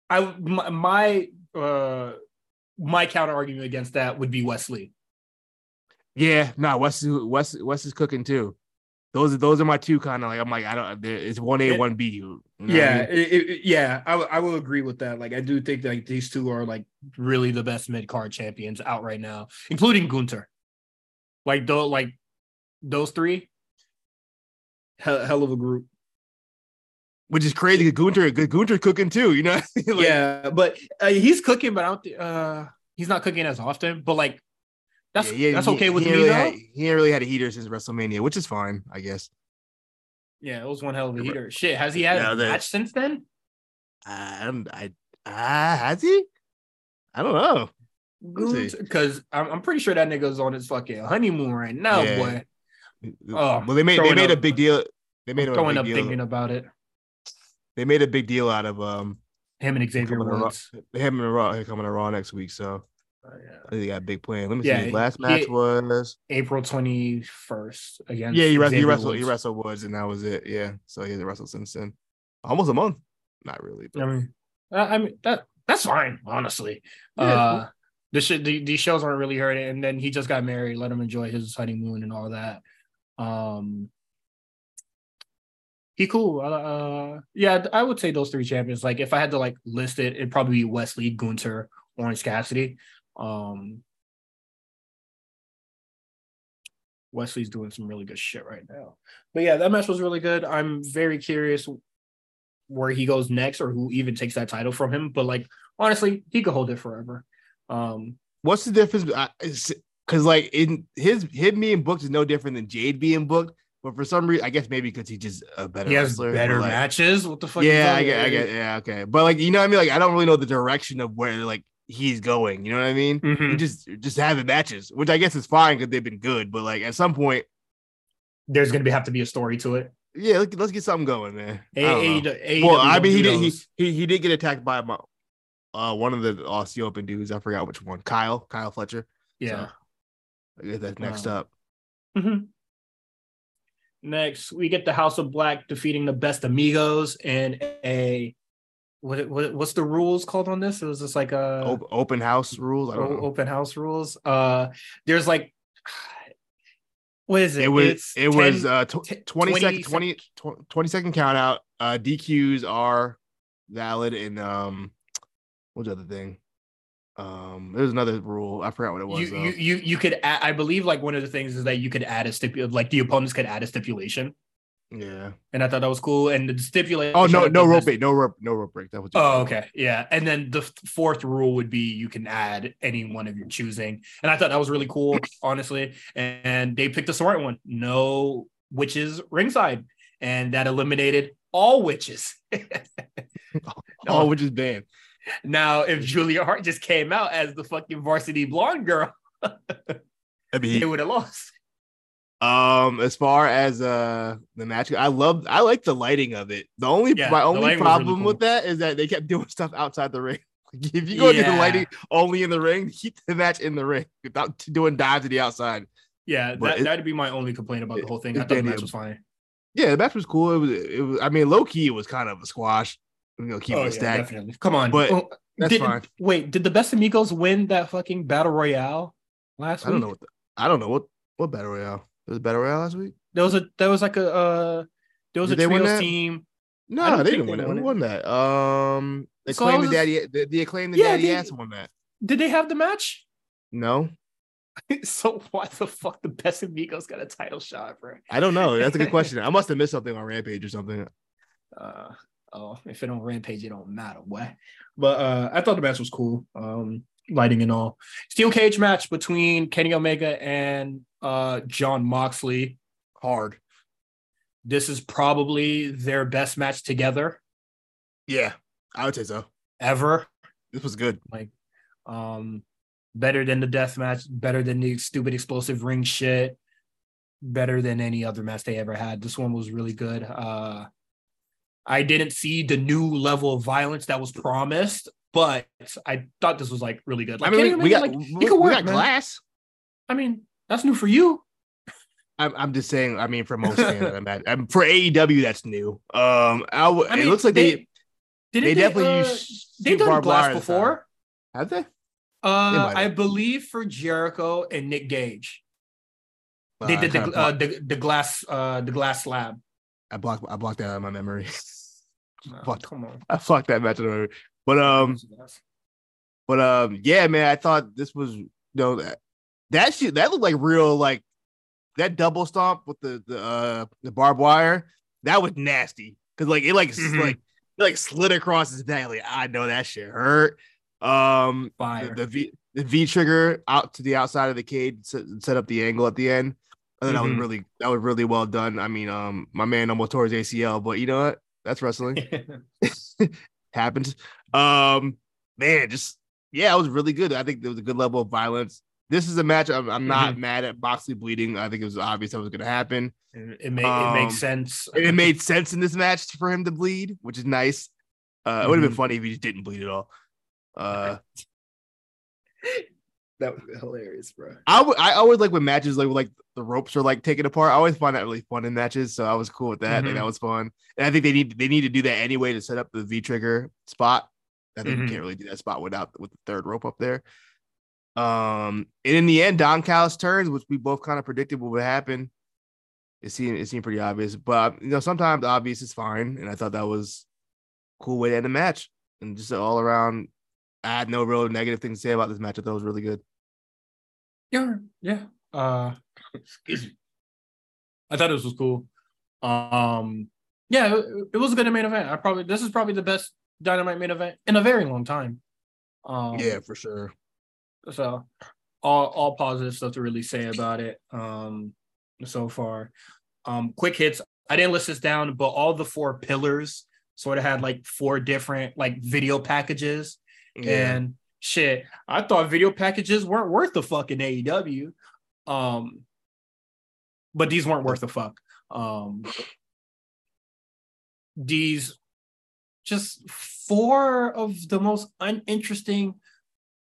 I my, my uh my counter argument against that would be Wes Lee. Yeah, no, nah, Wes Wes Wes is cooking too those are those are my two kind of like I'm like I don't it's one A one B. Yeah, I mean? it, it, yeah, I, I will agree with that. Like I do think like these two are like really the best mid card champions out right now, including Gunther. Like though, like those three, hell, hell of a group. Which is crazy. Gunter, Gunther cooking too. You know. like, yeah, but uh, he's cooking, but I don't. Th- uh, he's not cooking as often. But like that's yeah, that's okay with me really though. Had, he ain't really had a heater since WrestleMania, which is fine, I guess. Yeah, it was one hell of a heater. Shit, has he had a match since then? Um, I uh, has he? I don't know. Because I'm, I'm pretty sure that nigga's on his fucking honeymoon right now, yeah. boy. Oh, well, they made they made up, a big deal. They made I'm throwing up deal. thinking about it. They made a big deal out of um him and Xavier Woods. Him and Raw coming to Raw next week, so oh, yeah. They got a big plan. Let me yeah, see. last match was April twenty first against. Yeah, he, wrestled, he wrestled. He wrestled Woods, and that was it. Yeah, so he hasn't wrestled since then. Almost a month. Not really. But. I mean, I mean that that's fine, honestly. Yeah. Uh, the, sh- the these shows aren't really hurting, and then he just got married. Let him enjoy his honeymoon and all that. Um, he cool. Uh, yeah, I would say those three champions. Like if I had to like list it, it'd probably be Wesley, Gunther, Orange Cassidy. Um, Wes Lee's doing some really good shit right now. But yeah, that match was really good. I'm very curious where he goes next or who even takes that title from him. But like honestly, he could hold it forever. Um, what's the difference? Because like in his him being booked is no different than Jade being booked. But for some reason, I guess maybe because he's just a better. He has wrestler, better like, matches. What the fuck? Yeah, I get, I get, yeah, okay. But like, you know what I mean? Like, I don't really know the direction of where like he's going. You know what I mean? Mm-hmm. He just just having matches, which I guess is fine because they've been good. But like at some point, there's gonna be, have to be a story to it. Yeah, let's, let's get something going, man. A- well, I mean, he did he, he he did get attacked by uh one of the Aussie Open dudes. I forgot which one. Kyle, Kyle Fletcher. Yeah, so, that's next um, up. Mm-hmm. Next, we get the House of Black defeating the Best Amigos in a what, what what's the rules called on this? It was just like a open house rules. I don't know. Open house rules. Uh, there's like what is it? It was it's it 10, was uh tw- 20, 20 second 20, 20 second count out. Uh, DQs are valid and um what's the other thing? Um, there's another rule. I forgot what it was. You, you, you, you could. Add, I believe like one of the things is that you could add a stipulation. Like the opponents could add a stipulation. Yeah, and I thought that was cool. And the stipulation. Oh no, no rope break, no rope, no rope break. That was. Oh okay, yeah. And then the fourth rule would be you can add any one of your choosing. And I thought that was really cool, honestly. And they picked a smart one. No witches ringside, and that eliminated all witches. all witches banned. Now, if Julia Hart just came out as the fucking varsity blonde girl, I mean, they would have lost. Um, as far as uh the match, I love I like the lighting of it. The only yeah, my only problem really cool. with that is that they kept doing stuff outside the ring. if you go yeah. the lighting only in the ring, keep the match in the ring without doing dives to the outside. Yeah, that, it, that'd be my only complaint about the whole thing. I thought the match was fine. Yeah, the match was cool. It was, it was. I mean, low key, it was kind of a squash. We're gonna keep oh, yeah, stacked. Definitely. Come on, but well, that's did, fine. Wait, did the best amigos win that fucking battle royale last I week? I don't know. What the, I don't know what what battle royale. There was a battle royale last week. There was a there was like a uh there was did a trios team. No, they didn't win it. Who won that? Um, they so claimed the daddy. The, the acclaimed the yeah, daddy they, ass won that. Did they have the match? No. so why the fuck the best amigos got a title shot, bro? I don't know. That's a good question. I must have missed something on Rampage or something. Uh, Oh, if it don't rampage, it don't matter what. But uh, I thought the match was cool. Um, lighting and all. Steel cage match between Kenny Omega and uh Jon Moxley. Hard. This is probably their best match together. Yeah, I would say so. Ever. This was good. Like, um, better than the death match, better than the stupid explosive ring shit, better than any other match they ever had. This one was really good. Uh I didn't see the new level of violence that was promised, but I thought this was like really good. Like, I mean, we, got, like, we, work, got glass. I mean, that's new for you. I'm, I'm just saying. I mean, for most fans, I'm at, I'm, for AEW, that's new. Um, I, I mean, it looks like they they, they definitely uh, use they've done glass before. Have they? Uh, they I believe for Jericho and Nick Gage, uh, they did the, uh, the the glass uh the glass slab. I blocked I blocked that out of my memory. Oh, come on. I fucked that match over. But um, but um, yeah, man, I thought this was you know that that shit that looked like real like that double stomp with the the uh the barbed wire that was nasty because like it like mm-hmm. like it, like slid across his back like I know that shit hurt. Um, Fire. The, the V the V trigger out to the outside of the cage set, set up the angle at the end. I thought mm-hmm. that was mm-hmm. really that was really well done. I mean, um, my man almost tore his ACL, but you know what? That's wrestling. Happens. Um, man, just yeah, it was really good. I think there was a good level of violence. This is a match. I'm, I'm not mm-hmm. mad at Moxley bleeding. I think it was obvious that was going to happen. It, it, made, um, it makes sense. It, made sense in this match for him to bleed, which is nice. Uh, mm-hmm. It would have been funny if he just didn't bleed at all. Uh, that would be hilarious, bro. I, w- I always like when matches like like the ropes are like taken apart. I always find that really fun in matches, so I was cool with that. Mm-hmm. that was fun, and I think they need they need to do that anyway to set up the V trigger spot. I think mm-hmm. you can't really do that spot without with the third rope up there. Um, and in the end, Don Callis turns, which we both kind of predicted what would happen. It seemed it seemed pretty obvious, but you know sometimes obvious is fine, and I thought that was cool way to end the match, and just all around. I had no real negative things to say about this match. I thought it was really good. Yeah, yeah. Uh, excuse me. I thought this was cool. Um, yeah, it, it was a good main event. I probably this is probably the best Dynamite main event in a very long time. Um, yeah, for sure. So, all all positive stuff to really say about it. Um, so far. Um, quick hits. I didn't list this down, but all the four pillars sort of had like four different like video packages, yeah. and shit. I thought video packages weren't worth the fucking AEW. Um, but these weren't worth the fuck. Um, these just four of the most uninteresting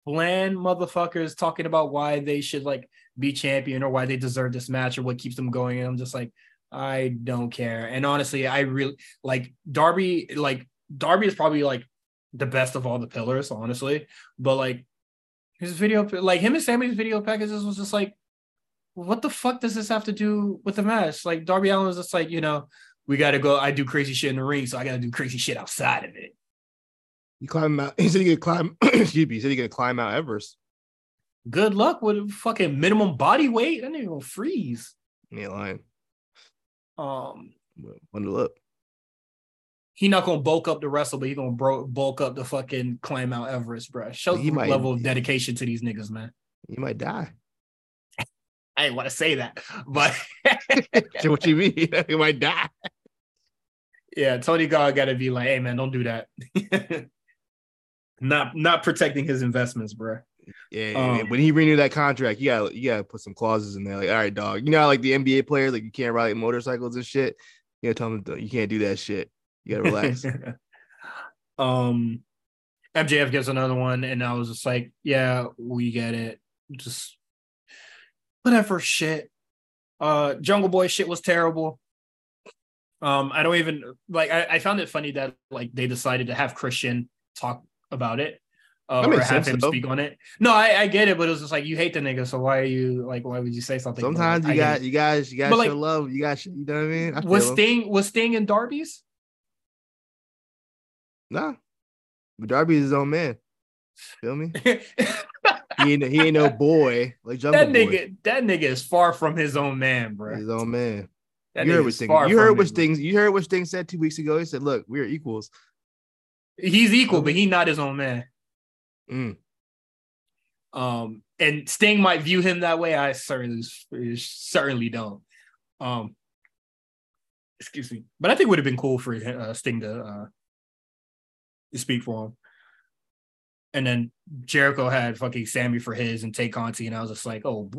bland motherfuckers talking about why they should like be champion or why they deserve this match or what keeps them going. And I'm just like, I don't care. And honestly, I really like Darby, like Darby is probably like the best of all the pillars, honestly. But like his video, like him and Sammy's video packages was just like, what the fuck does this have to do with the match? Like Darby Allin was just like, you know, we got to go. I do crazy shit in the ring, so I got to do crazy shit outside of it. You climb out. He said you could climb. excuse me. He said you could climb Mount Everest. Good luck with fucking minimum body weight. That nigga gonna freeze. Yeah, lying. Um, bundle up. He not gonna bulk up the wrestle, but he gonna bro- bulk up the fucking climb Mount Everest, bro. Show the might, level of dedication to these niggas, man. You might die. I didn't want to say that, but what you mean? You might die. Yeah, Tony God got to be like, "Hey, man, don't do that." not not protecting his investments, bro. Yeah, um, when he renewed that contract, you got you got to put some clauses in there. Like, all right, dog, you know, like the NBA players, like you can't ride motorcycles and shit. You know, tell them you can't do that shit. You gotta relax. um, MJF gets another one, and I was just like, yeah, we get it. Just whatever shit. Uh, Jungle Boy shit was terrible. Um, I don't even like. I, I found it funny that like they decided to have Christian talk about it uh, or have him though. speak on it. No, I, I get it, but it was just like you hate the nigga, so why are you like? Why would you say something? Sometimes you got you guys you guys show like, love. You got you know what I mean? I was Sting was Sting in Darby's? Nah, but Darby's his own man. Feel me? he ain't he ain't no boy like Jungle that nigga. Boy. That nigga is far from his own man, bro. His own man. That you heard what Sting. You heard what Sting. You heard what Sting said two weeks ago. He said, "Look, we're equals." He's equal, but he's not his own man. Mm. Um, and Sting might view him that way. I certainly certainly don't. Um, excuse me, but I think it would have been cool for uh, Sting to uh, speak for him. And then Jericho had fucking Sammy for his and Tay Conti, and I was just like, oh,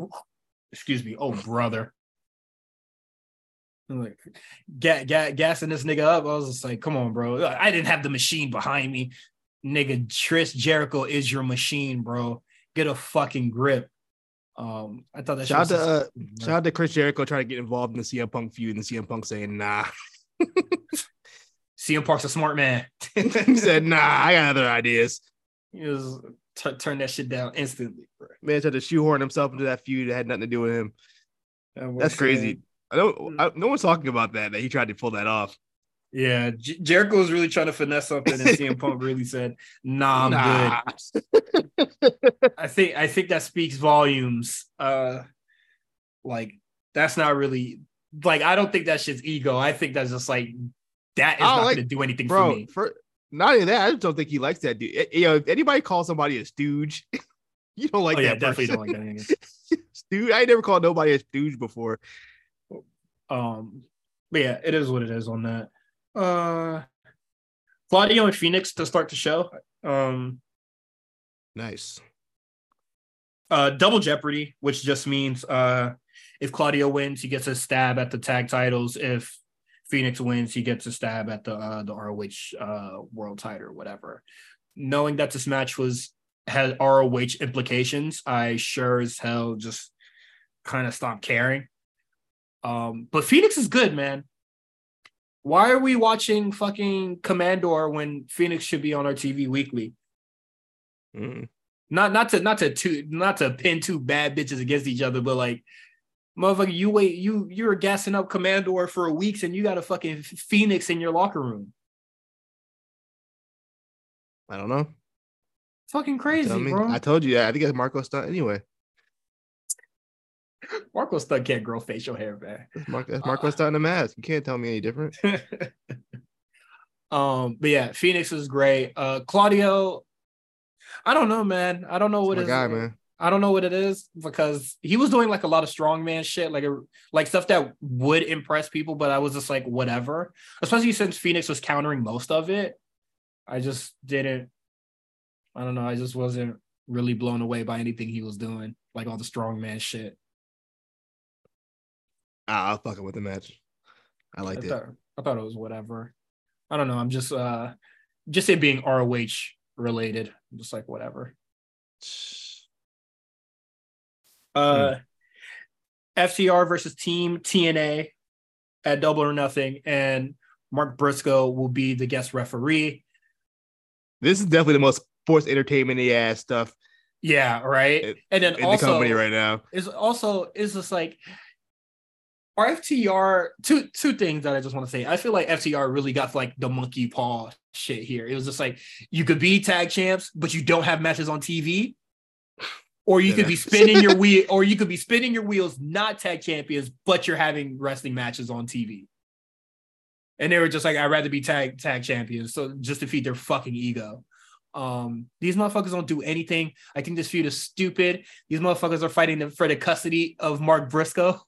excuse me, oh brother. I'm like, ga- ga- gassing this nigga up. I was just like, come on, bro. I didn't have the machine behind me. Nigga, Chris Jericho is your machine, bro. Get a fucking grip. Um, I thought that shout out to uh, shout out to Chris Jericho trying to get involved in the CM Punk feud, and the CM Punk saying nah. CM Punk's a smart man. he said, "Nah, I got other ideas." He was t- turn that shit down instantly. Bro. Man tried to shoehorn himself into that feud that had nothing to do with him. That's crazy. I don't. I, no one's talking about that. That he tried to pull that off. Yeah, Jericho was really trying to finesse something, and CM Punk really said, "Nah, I'm nah. good." I think I think that speaks volumes. Uh, like that's not really like I don't think that shit's ego. I think that's just like that is not like, going to do anything bro, for me. For, not even that, I just don't think he likes that dude. You know, if anybody calls somebody a stooge, you don't like oh, that. Yeah, definitely don't like that. stooge. I never called nobody a stooge before. Um, but yeah, it is what it is on that. Uh, Claudio and Fenix to start the show. Um, Nice. Uh, double jeopardy, which just means uh, if Claudio wins, he gets a stab at the tag titles. If Fenix wins, he gets a stab at the uh, the ROH uh, world title or whatever. Knowing that this match was had ROH implications, I sure as hell just kind of stopped caring. Um, but Fenix is good, man. Why are we watching fucking Komander when Fenix should be on our TV weekly? Mm. Not not to not to two not to pin two bad bitches against each other, but like motherfucker, you wait, you you were gassing up Komander for weeks and you got a fucking Fenix in your locker room. I don't know. Fucking crazy, bro. I told you. I think it's Marko Stunt anyway. Marko Stunt can't grow facial hair, man. That's, Marko uh, Stunt in a mask. You can't tell me any different. um, but yeah, Fenix is great. Uh, Claudio, I don't know, man. I don't know what is guy, man. I don't know what it is because he was doing like a lot of strongman shit, like a, like stuff that would impress people, but I was just like whatever. Especially since Fenix was countering most of it, I just didn't. I don't know. I just wasn't really blown away by anything he was doing, like all the strongman shit. Ah, I'll fuck it with the match. I liked I it. I thought it was whatever. I don't know. I'm just uh just it being ROH related. I'm just like whatever. Uh hmm. FTR versus Team TNA at Double or Nothing, and Mark Briscoe will be the guest referee. This is definitely the most forced entertainment ass stuff. Yeah, right. and then in also, the company right now is also is just like our FTR two two things that I just want to say. I feel like FTR really got like the monkey paw shit here. It was just like you could be tag champs, but you don't have matches on TV. Or you could be spinning your wheel, or you could be spinning your wheels, not tag champions, but you're having wrestling matches on TV. And they were just like, I'd rather be tag tag champions. So just to feed their fucking ego. Um, these motherfuckers don't do anything. I think this feud is stupid. These motherfuckers are fighting for the custody of Mark Briscoe.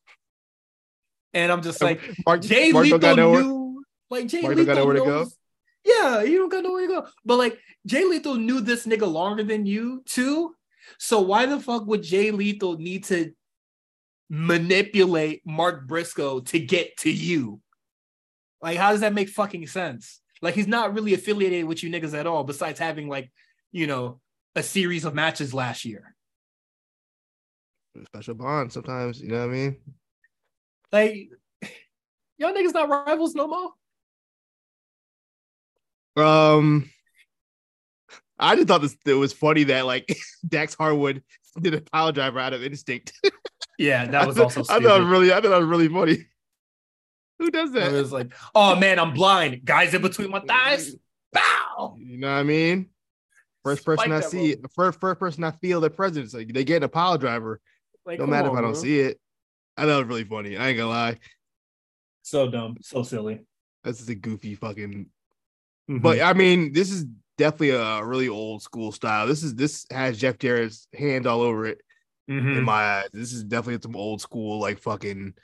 And I'm just like, Mark, Jay Mark Lethal knew, like Jay Mark Lethal got nowhere knows, to go. Yeah, you don't got nowhere to go. But like Jay Lethal knew this nigga longer than you too. So why the fuck would Jay Lethal need to manipulate Mark Briscoe to get to you? Like, how does that make fucking sense? Like, he's not really affiliated with you niggas at all, besides having like, you know, a series of matches last year. Special bond sometimes, you know what I mean? Like, y'all niggas not rivals no more. Um, I just thought this it was funny that like Dax Harwood did a pile driver out of instinct. Yeah, that was also. I thought really, I thought that was really funny. Who does that? It was like, oh man, I'm blind. Guys in between my thighs. Bow. You know what I mean? First person I see, first first person I feel their presence. Like they get a pile driver. Like, no matter on, if I don't bro. see it. I thought it was really funny. I ain't gonna lie. So dumb, so silly. This is a goofy fucking. Mm-hmm. But I mean, this is definitely a really old school style. This is this has Jeff Jarrett's hand all over it. Mm-hmm. In my eyes, this is definitely some old school like fucking.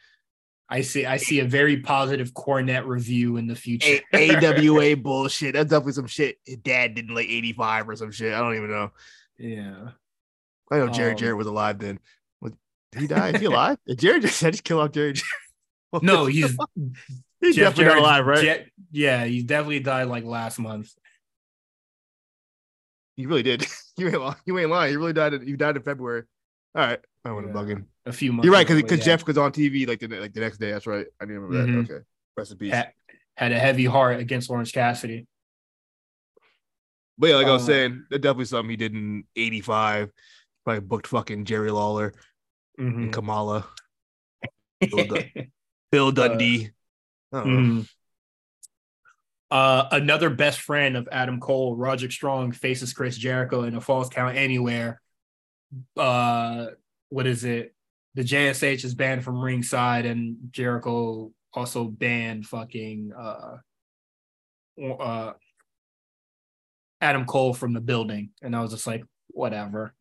I see. I see a very positive Cornette review in the future. A- AWA bullshit. That's definitely some shit. His dad did in like eighty five or some shit. I don't even know. Yeah. I know Jared um, Jarrett was alive then. Did he die? Is he alive? Did Jerry just said just kill off Jerry? Jarrett? no, he's he's Jeff definitely not alive, right? Yeah, he definitely died like last month. He really did. you ain't lying. You ain't lying. He really died. In, he died in February. All right, I want to bug him. A few months. You're right because because yeah. Jeff was on TV like the like the next day. That's right. I didn't remember mm-hmm. that. Okay, rest in peace. Had, had, a heavy heart against Lawrence Cassidy. But yeah, like I was uh, saying, that's definitely something he did in '85. Probably booked fucking Jerry Lawler mm-hmm. and Kamala, Bill, Bill uh, Dundee. Uh, mm-hmm. Uh, another best friend of Adam Cole, Roger Strong, faces Chris Jericho in a false count anywhere. Uh, what is it? The JSH is banned from ringside, and Jericho also banned fucking uh, uh, Adam Cole from the building. And I was just like, whatever.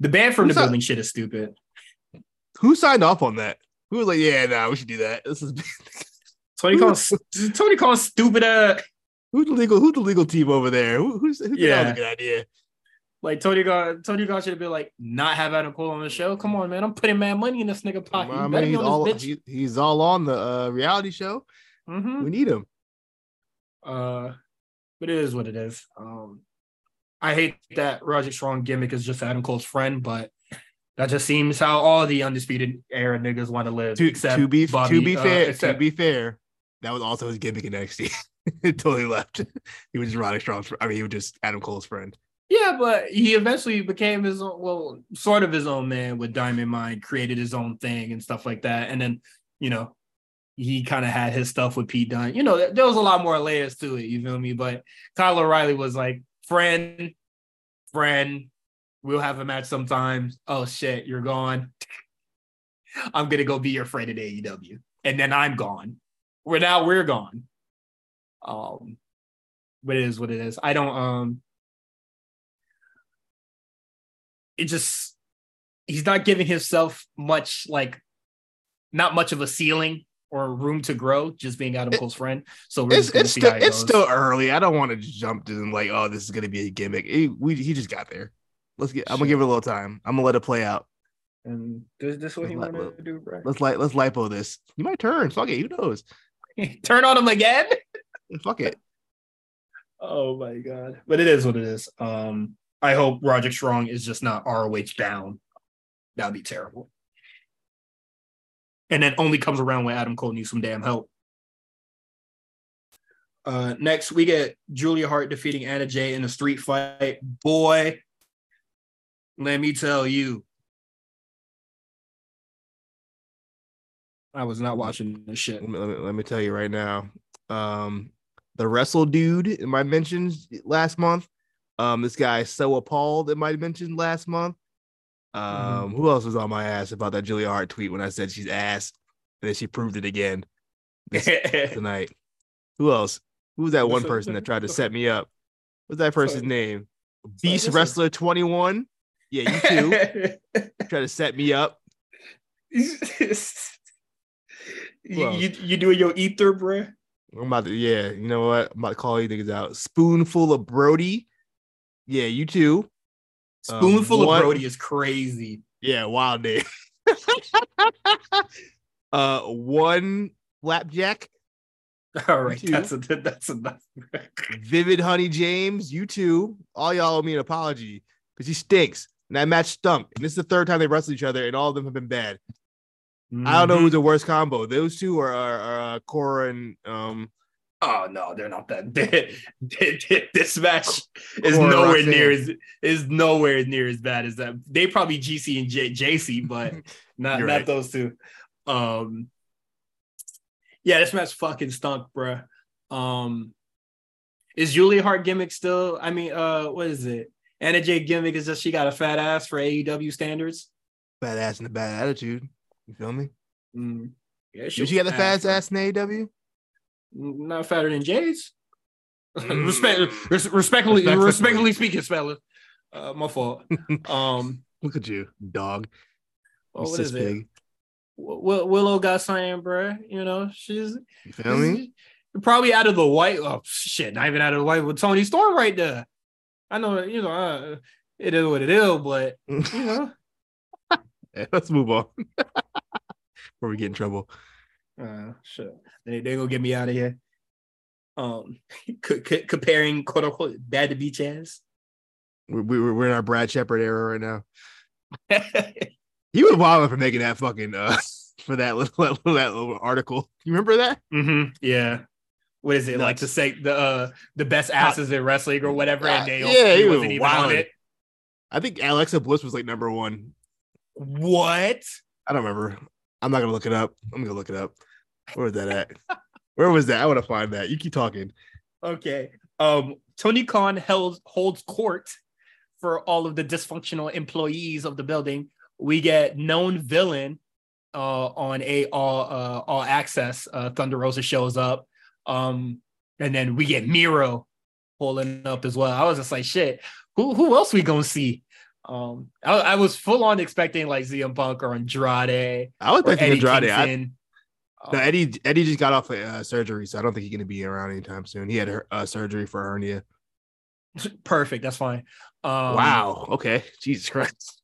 The ban from Who's the building shit is stupid. Who signed off on that? Who was like, yeah, nah, we should do that. This is Tony calls Tony calls stupid uh Who's the legal who's the legal team over there? Who, who's who's yeah. that was a good idea? Like Tony Khan, Tony Khan should have been like, not have Adam Cole on the show. Come on, man, I'm putting mad money in this nigga pocket. I mean, he's all he, he's all on the uh, reality show. Mm-hmm. We need him. Uh, but it is what it is. Um, I hate that Roger Strong gimmick is just Adam Cole's friend, but that just seems how all the undisputed era niggas want to live. To, to be Bobby, to be uh, fair, uh, except, to be fair, that was also his gimmick in NXT. he left. he was Roderick Strong's. I mean, he was just Adam Cole's friend. Yeah, but he eventually became his own, well, sort of his own man with Diamond Mind, created his own thing and stuff like that. And then, you know, he kind of had his stuff with Pete Dunne. You know, there was a lot more layers to it. You feel me? But Kyle O'Reilly was like, friend, friend, we'll have a match sometimes. Oh shit, you're gone. I'm gonna go be your friend at AEW, and then I'm gone. We're now we're gone. Um, but it is what it is. I don't um it just he's not giving himself much like not much of a ceiling or room to grow just being Adam Cole's friend. So it's, it's still it it's still early. I don't want to jump to like, oh, this is gonna be a gimmick. He, we he just got there. Let's get. I'm gonna give it a little time. I'm gonna let it play out. And this this what he wanted to do, bro? Let's like let's lipo this. He might turn. Fuck it. Who knows? turn on him again. Fuck it. Oh my god. But it is what it is. Um, I hope Roderick Strong is just not ROH down. That'd be terrible. And then only comes around when Adam Cole needs some damn help. Uh, next, we get Julia Hart defeating Anna Jay in a street fight. Boy, let me tell you, I was not watching this shit. Let me, let me, let me tell you right now. Um, the wrestle dude in my mentions last month. Um, this guy so appalled in my mentions last month. Um, mm-hmm. who else was on my ass about that Julia Hart tweet when I said she's ass, and then she proved it again tonight. Who else? Who was that one person that tried to set me up? What's that person's name? Beast Wrestler 21. Yeah, you too. Try to set me up. you, you, you doing your ether, bro? I'm about to, yeah, you know what? I'm about to call you niggas out. Spoonful of Brody. Yeah, you too. Spoonful um, one, of Brody is crazy. Yeah, wild day. uh, one flapjack. All right, that's a that's enough. Vivid Honey James, you too. All y'all owe me an apology because he stinks. And that match stunk. And this is the third time they wrestled each other, and all of them have been bad. Mm-hmm. I don't know who's the worst combo. Those two are, are, are uh, Cora and um. Oh no, they're not that. this match is Cora nowhere Roxanne. near as is nowhere near as bad as that. They probably GC and J- JC, but not not right. those two. Um. Yeah, this match fucking stunk, bro. Um. Is Julia Hart gimmick still? I mean, uh, what is it? Anna Jay gimmick is just she got a fat ass for AEW standards. Fat ass and a bad attitude. You feel me? Mm. Yeah, Did she got the fat ass in AEW? Not fatter than Jay's. Mm. Respect, res- respectfully, respectfully speaking, fella. Uh, my fault. Um, look at you, dog. Oh, what is big. it? W- Willow got signed, bro. You know, she's you feel me? Probably out of the white. Oh shit, not even out of the white with Toni Storm right there. I know, you know, uh, it is what it is, but you know. yeah, let's move on. Before we get in trouble. Uh, sure. They they gonna get me out of here. Um, c- c- comparing quote unquote bad to beach ass. We're, we're we're in our Brad Shepard era right now. he was wild for making that fucking uh for that little that little, that little article. You remember that? Mm-hmm. Yeah. What is it Nuts. like to say the uh the best asses in wrestling or whatever? Uh, and they yeah, he, he wasn't was even wild. on it. I think Alexa Bliss was like number one. What? I don't remember. I'm not gonna look it up. I'm gonna look it up. Where was that at? Where was that? I want to find that. You keep talking. Okay. Um, Tony Khan held holds court for all of the dysfunctional employees of the building. We get known villain uh, on a all uh, all access. Uh, Thunder Rosa shows up, um, and then we get Miro pulling up as well. I was just like, shit. Who who else we gonna see? Um, I, I, was full on expecting like CM Punk or Andrade. I was thinking Andrade. I, no, um, Eddie Eddie just got off uh, surgery, so I don't think he's going to be around anytime soon. He had uh, surgery for hernia. Perfect. That's fine. Um, wow. Okay. Jesus Christ.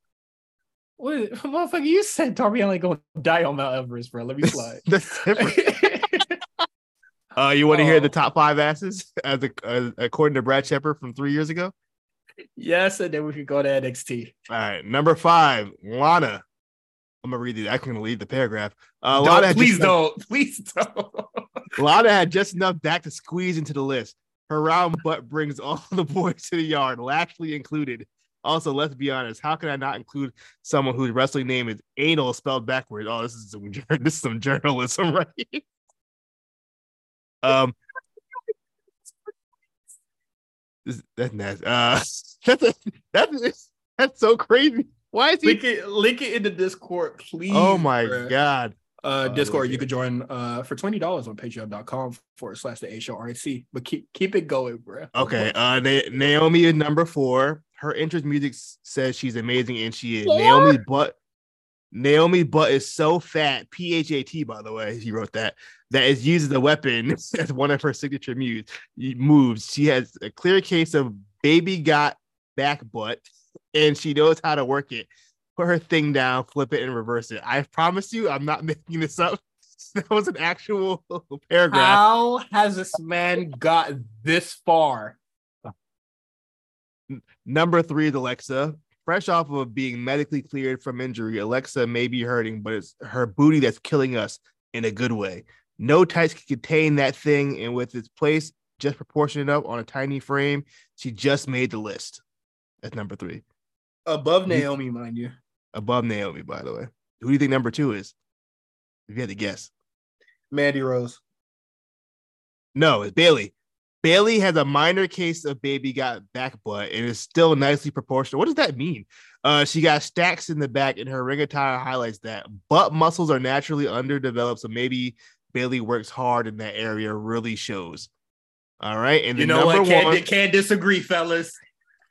What motherfucker? You said Darby Allin gonna die on Mount Everest, bro. Let me slide. That's different. uh, you want to hear the oh. top five asses as, a, as according to Brad Shepard from three years ago? Yes, and then we could go to NXT. All right, number five, Lana. I'm gonna read the. I'm gonna leave the paragraph. Uh, Lana please don't. Enough, please don't. Lana had just enough back to squeeze into the list. Her round butt brings all the boys to the yard, Lashley included. Also, let's be honest. How can I not include someone whose wrestling name is anal spelled backwards? Oh, this is some this is some journalism, right? um, this, that's nasty. Uh, that's a, that's that's so crazy. Why is he link it, link it in the Discord, please? Oh my bro. god. Uh, Discord, you could join uh for twenty dollars on patreon.com forward slash the A show RC. But keep keep it going, bro. Okay. Uh Na- Naomi is number four. Her interest music says she's amazing, and she is. Four? Naomi butt Naomi butt is so fat, P-H-A-T, by the way, he wrote that, that is used as a weapon as one of her signature moves. moves. She has a clear case of baby got back butt, and she knows how to work it put her thing down, flip it, and reverse it. I promise you, I'm not making this up. That was an actual paragraph. How has this man got this far? Number three is Alexa. Fresh off of being medically cleared from injury, Alexa may be hurting, but it's her booty that's killing us in a good way. No tights can contain that thing, and with its place just proportionate up on a tiny frame, she just made the list. That's number three. Above Naomi, mind you above Naomi, by the way. Who do you think number two is? If you had to guess, Mandy Rose. No, it's Bayley. Bayley has a minor case of baby got back butt and is still nicely proportional. What does that mean? Uh, she got stacks in the back, and her ring attire highlights that. Butt muscles are naturally underdeveloped, so maybe Bayley works hard in that area. Really shows. All right, and you know what? Can't, can't disagree, fellas.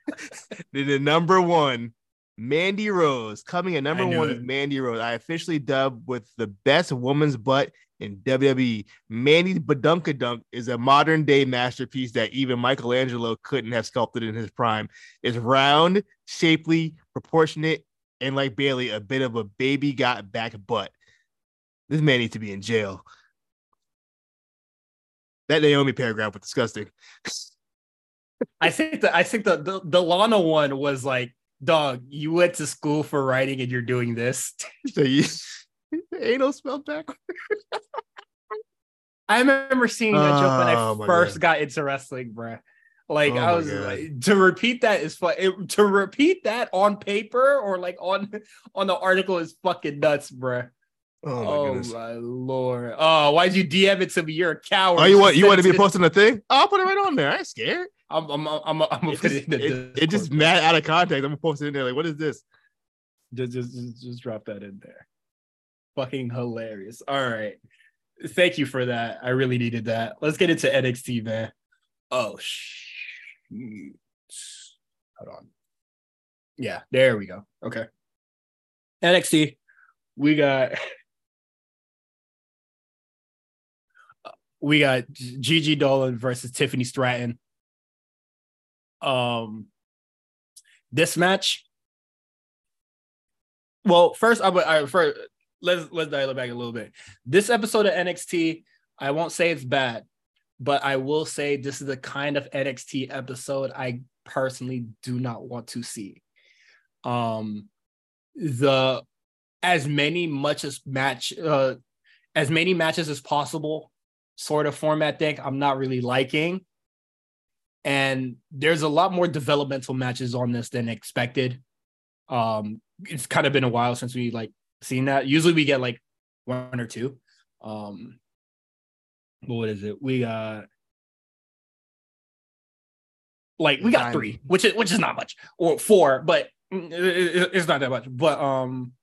the number one Mandy Rose coming at number one it. is Mandy Rose. I officially dubbed with the best woman's butt in WWE. Mandy Badunkadunk is a modern day masterpiece that even Michelangelo couldn't have sculpted in his prime. It's round, shapely, proportionate, and like Bayley, a bit of a baby got back butt. This man needs to be in jail. That Naomi paragraph was disgusting. I think that I think the, the the Lana one was like dog, you went to school for writing and you're doing this. so you, anal spelled backwards. I remember seeing that joke when I oh first God. got into wrestling, bro. Like oh I was like, to repeat that is fun. It, to repeat that on paper or like on on the article is fucking nuts, bro. Oh my, oh my lord! Oh, why'd you DM it to me? You're a coward. Oh, you want you want to be posting a thing? Oh, I'll put it right on there. I ain't scared. I'm I'm I'm, I'm, put it in the. It, it just mad out of context. I'm gonna post it in there. Like, what is this? Just just just, just drop that in there. Fucking hilarious. All right. Thank you for that. I really needed that. Let's get into NXT, man. Oh shoot. Hold on. Yeah, there we go. Okay. NXT. We got we got Gigi Dolan versus Tiffany Stratton. Um, this match. Well, first, I would. I first let's let's dial it back a little bit. This episode of NXT, I won't say it's bad, but I will say this is the kind of NXT episode I personally do not want to see. Um, the as many much as match uh as many matches as possible sort of format thing I'm not really liking and there's a lot more developmental matches on this than expected. Um, it's kind of been a while since we like seen that. Usually we get like one or two. Um, what is it? We got like we got three, which is which is not much, or four, but it's not that much. But um,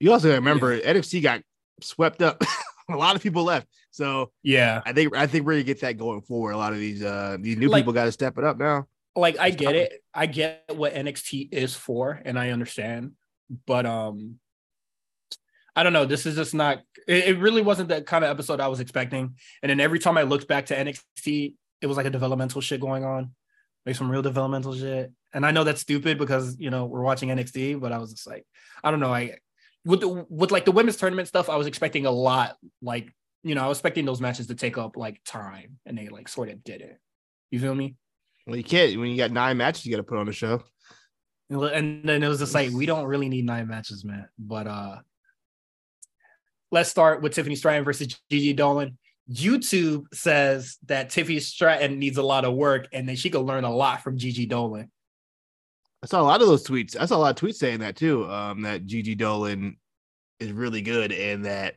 you also remember yeah. NXT got swept up. a lot of people left. So yeah, I think I think we're gonna get that going forward. A lot of these uh these new like, people got to step it up now. Like I get it, I get what NXT is for, and I understand, but um, I don't know. This is just not. It, it really wasn't the kind of episode I was expecting. And then every time I looked back to NXT, it was like a developmental shit going on. like some real developmental shit. And I know that's stupid because you know we're watching NXT, but I was just like, I don't know, I with the, with like the women's tournament stuff, I was expecting a lot. Like you know, I was expecting those matches to take up like time, and they like sort of did it. You feel me? Well, you can't when you got nine matches you got to put on the show. And then it was just like we don't really need nine matches, man. But uh let's start with Tiffany Stratton versus Gigi Dolin. YouTube says that Tiffany Stratton needs a lot of work and that she could learn a lot from Gigi Dolin. I saw a lot of those tweets. I saw a lot of tweets saying that too. Um, that Gigi Dolin is really good and that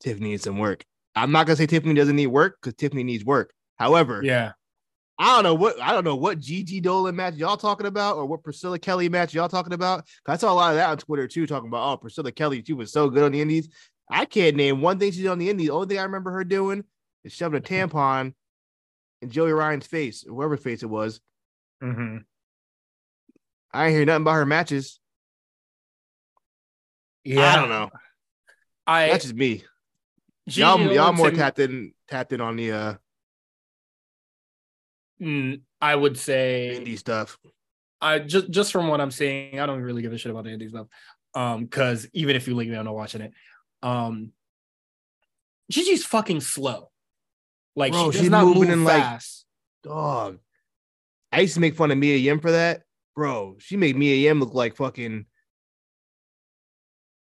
Tiffany needs some work. I'm not gonna say Tiffany doesn't need work because Tiffany needs work. However, yeah, I don't know what I don't know what Gigi Dolin match y'all talking about or what Priscilla Kelly match y'all talking about. I saw a lot of that on Twitter too, talking about oh Priscilla Kelly, she was so good on the Indies. I can't name one thing she did on the Indies. The only thing I remember her doing is shoving a tampon in Joey Ryan's face, whoever's face it was. Mm-hmm. I ain't hear nothing about her matches. Yeah, I don't know. I that's just me. Gigi y'all, y'all more tapped in, tapped in on the uh Mm, I would say indie stuff. I just just from what I'm seeing, I don't really give a shit about the indie stuff. Um, because even if you link me, I'm not watching it. Um, Gigi's fucking slow. Like Bro, she does not move fast. Like, dog. I used to make fun of Mia Yim for that. Bro, she made Mia Yim look like fucking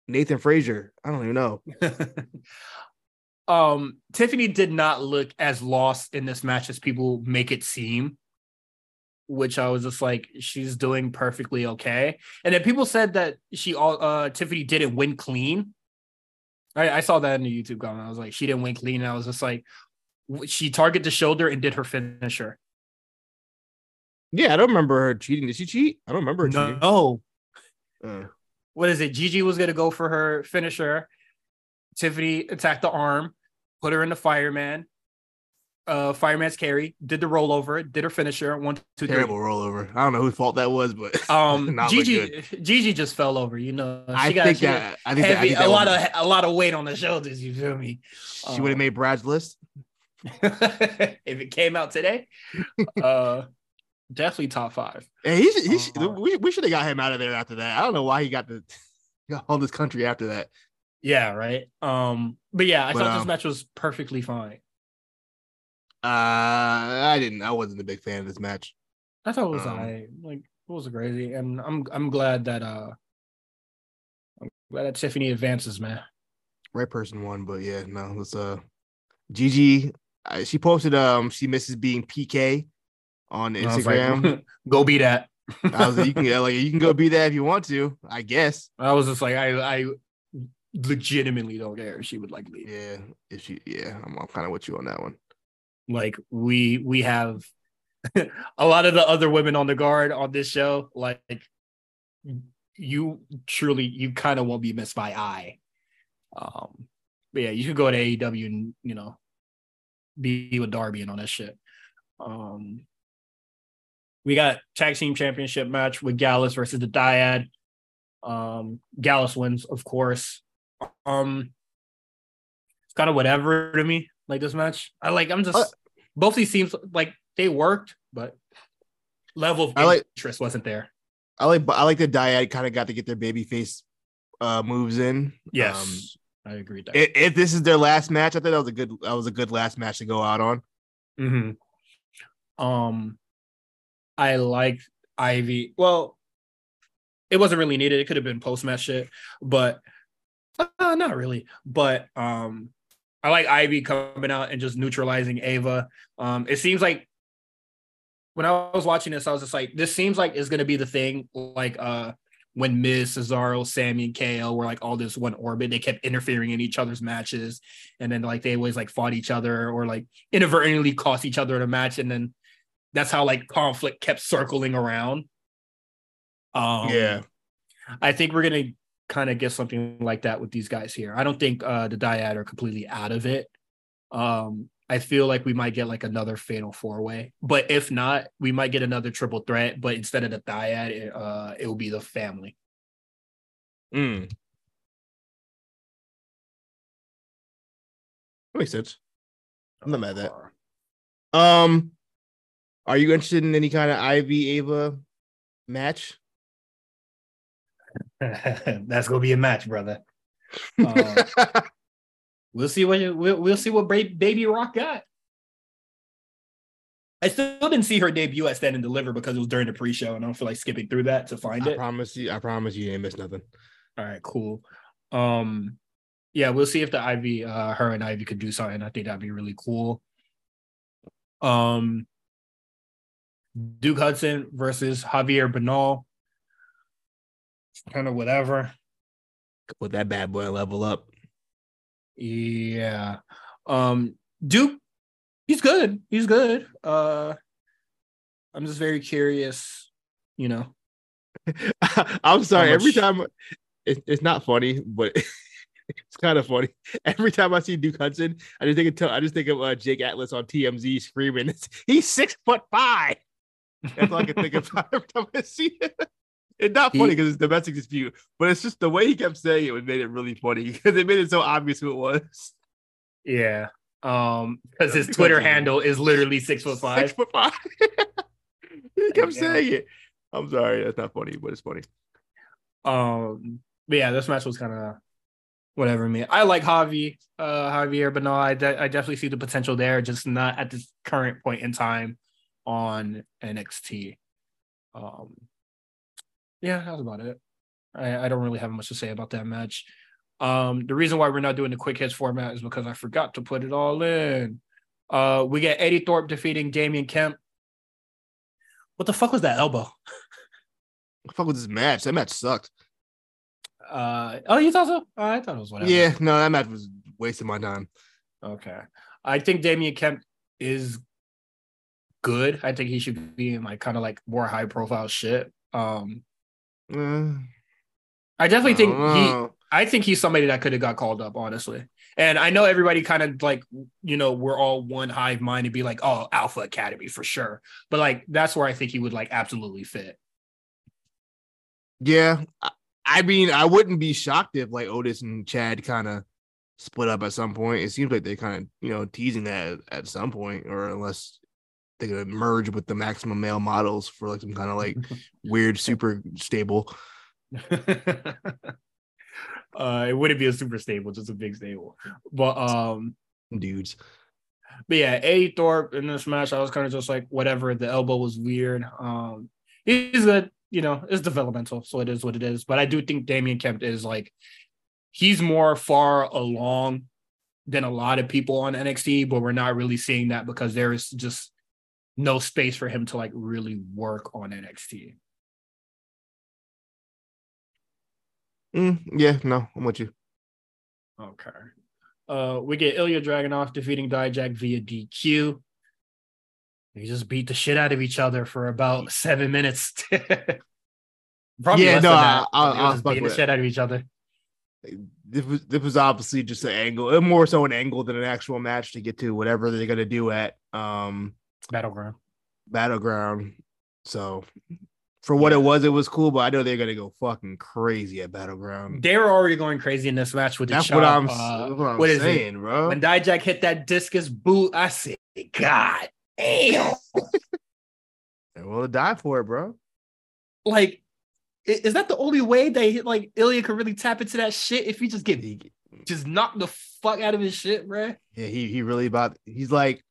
Nathan Frazer. I don't even know. um Tiffany did not look as lost in this match as people make it seem which I was just like she's doing perfectly okay. And then people said that she all uh Tiffany didn't win clean. I, I saw that in the YouTube comment. I was like she didn't win clean. And I was just like she targeted the shoulder and did her finisher yeah I don't remember her cheating did she cheat I don't remember her no, cheating no uh. what is it Gigi was gonna go for her finisher Tiffany attacked the arm, put her in the fireman. Uh, fireman's carry did the rollover, did her finisher. One, two, terrible three. rollover. I don't know whose fault that was, but um, Gigi, Gigi just fell over. You know, she I got think that, I think heavy, that, I think a lot of a lot of weight on the shoulders. You feel me? She um, would have made Brad's list if it came out today. uh, definitely top five. Hey, he should, he should, uh, we, we should have got him out of there after that. I don't know why he got the got all this country after that. Yeah, right. Um, but yeah, I but, thought um, this match was perfectly fine. Uh, I didn't. I wasn't a big fan of this match. I thought it was um, like it was crazy, and I'm I'm glad that uh, I'm glad that Tiffany advances, man. Right person won, but yeah, no, it's uh, Gigi. Uh, she posted um she misses being PK on Instagram. Like, go be that. I was like, you can like you can go be that if you want to, I guess. I was just like, I I legitimately don't care if she would like leave. Yeah, if she, yeah, I'm, I'm kind of with you on that one. Like we we have a lot of the other women on the guard on this show. Like you truly, you kind of won't be missed by I. Um, but yeah, you could go to AEW and you know be with Darby and all that shit. Um, we got tag team championship match with Gallus versus the Dyad. Um, Gallus wins, of course. Um, it's kind of whatever to me. Like this match, I like. I'm just uh, both these teams like they worked, but level of like, interest wasn't there. I like. I like the dyad kind of got to get their baby face uh, moves in. Yes, um, I agree. If, if, this is their last match, I thought that was a good. That was a good last match to go out on. Hmm. Um, I like Ivy. Well, it wasn't really needed. It could have been post match shit, but uh, not really, but um, I like Ivy coming out and just neutralizing Ava. Um, it seems like when I was watching this, I was just like, this seems like it's gonna be the thing, like uh, when Miz, Cesaro, Sami, and KO were like all this one orbit. They kept interfering in each other's matches, and then like they always like fought each other or like inadvertently cost each other in a match, and then that's how like conflict kept circling around. Um, yeah, I think we're gonna kind of get something like that with these guys here. I don't think uh, the Dyad are completely out of it. Um, I feel like we might get like another fatal four way, but if not, we might get another triple threat. But instead of the Dyad, it, uh, it will be the family. Mm. That makes sense. I'm not mad at that. Um, Are you interested in any kind of Ivy Ava match? That's gonna be a match, brother. Uh, we'll see what we'll, we'll see what Baby Rock got. I still didn't see her debut at Stand and Deliver because it was during the pre-show, and I don't feel like skipping through that to find I it. I promise you, I promise you, you ain't miss nothing. All right, cool. Um, yeah, we'll see if the Ivy, uh, her and Ivy could do something. I think that'd be really cool. Um, Duke Hudson versus Javier Bernal. Kind of whatever. Put that bad boy level up. Yeah. Um, Duke, he's good. He's good. Uh, I'm just very curious, you know. I'm sorry. Every time it, it's not funny, but it's kind of funny. Every time I see Duke Hudson, I just think of I just think of uh, Jake Atlas on TMZ screaming, "He's six foot five. That's all I can think of every time I see it. It's not funny because it's domestic dispute, but it's just the way he kept saying it would made it really funny because it made it so obvious who it was. Yeah. Um, because his Twitter handle is literally six foot five. Six foot five. he kept saying it. I'm sorry, that's not funny, but it's funny. Um, but yeah, this match was kind of whatever me. I like Javi, uh, Javier, but no, I, de- I definitely see the potential there, just not at this current point in time on NXT. Um, yeah, that's about it. I, I don't really have much to say about that match. Um, the reason why we're not doing the quick hits format is because I forgot to put it all in. Uh, we get Eddy Thorpe defeating Damon Kemp. What the fuck was that elbow? What the fuck was this match? That match sucked. Uh, oh, you thought so? Oh, I thought it was whatever. Yeah, no, that match was wasting my time. Okay, I think Damon Kemp is good. I think he should be in like kind of like more high profile shit. Um, uh, I definitely think he. I think he's somebody that could have got called up, honestly. And I know everybody kind of like, you know, we're all one hive mind to be like, oh, Alpha Academy for sure. But like, that's where I think he would like absolutely fit. Yeah, I mean, I wouldn't be shocked if like Otis and Chad kind of split up at some point. It seems like they kind of, you know, teasing that at some point, or unless they're gonna merge with the maximum male models for like some kind of like weird super stable. uh, it wouldn't be a super stable, just a big stable. But um, dudes. But yeah, A Thorpe in this match, I was kind of just like, whatever. The elbow was weird. Um, he's a you know, it's developmental, so it is what it is. But I do think Damon Kemp is like he's more far along than a lot of people on NXT, but we're not really seeing that because there is just no space for him to like really work on NXT. Mm, yeah, no, I'm with you. Okay. Uh, we get Ilya Dragunov defeating Dijak via DQ. They just beat the shit out of each other for about seven minutes. Probably yeah, no, I, I, I was beating the shit out of each other. This was this was obviously just an angle, more so an angle than an actual match to get to whatever they're gonna do at um battleground. Battleground. So for what yeah. it was, it was cool, but I know they're gonna go fucking crazy at Battleground. They were already going crazy in this match with the That's chop. what I'm, uh, what I'm what saying, bro. When Dijak hit that discus boot, I said, God damn. well, die for it, bro. Like, is that the only way they like Ilya could really tap into that shit if he just get just knock the fuck out of his shit, bro? Yeah, he he really about he's like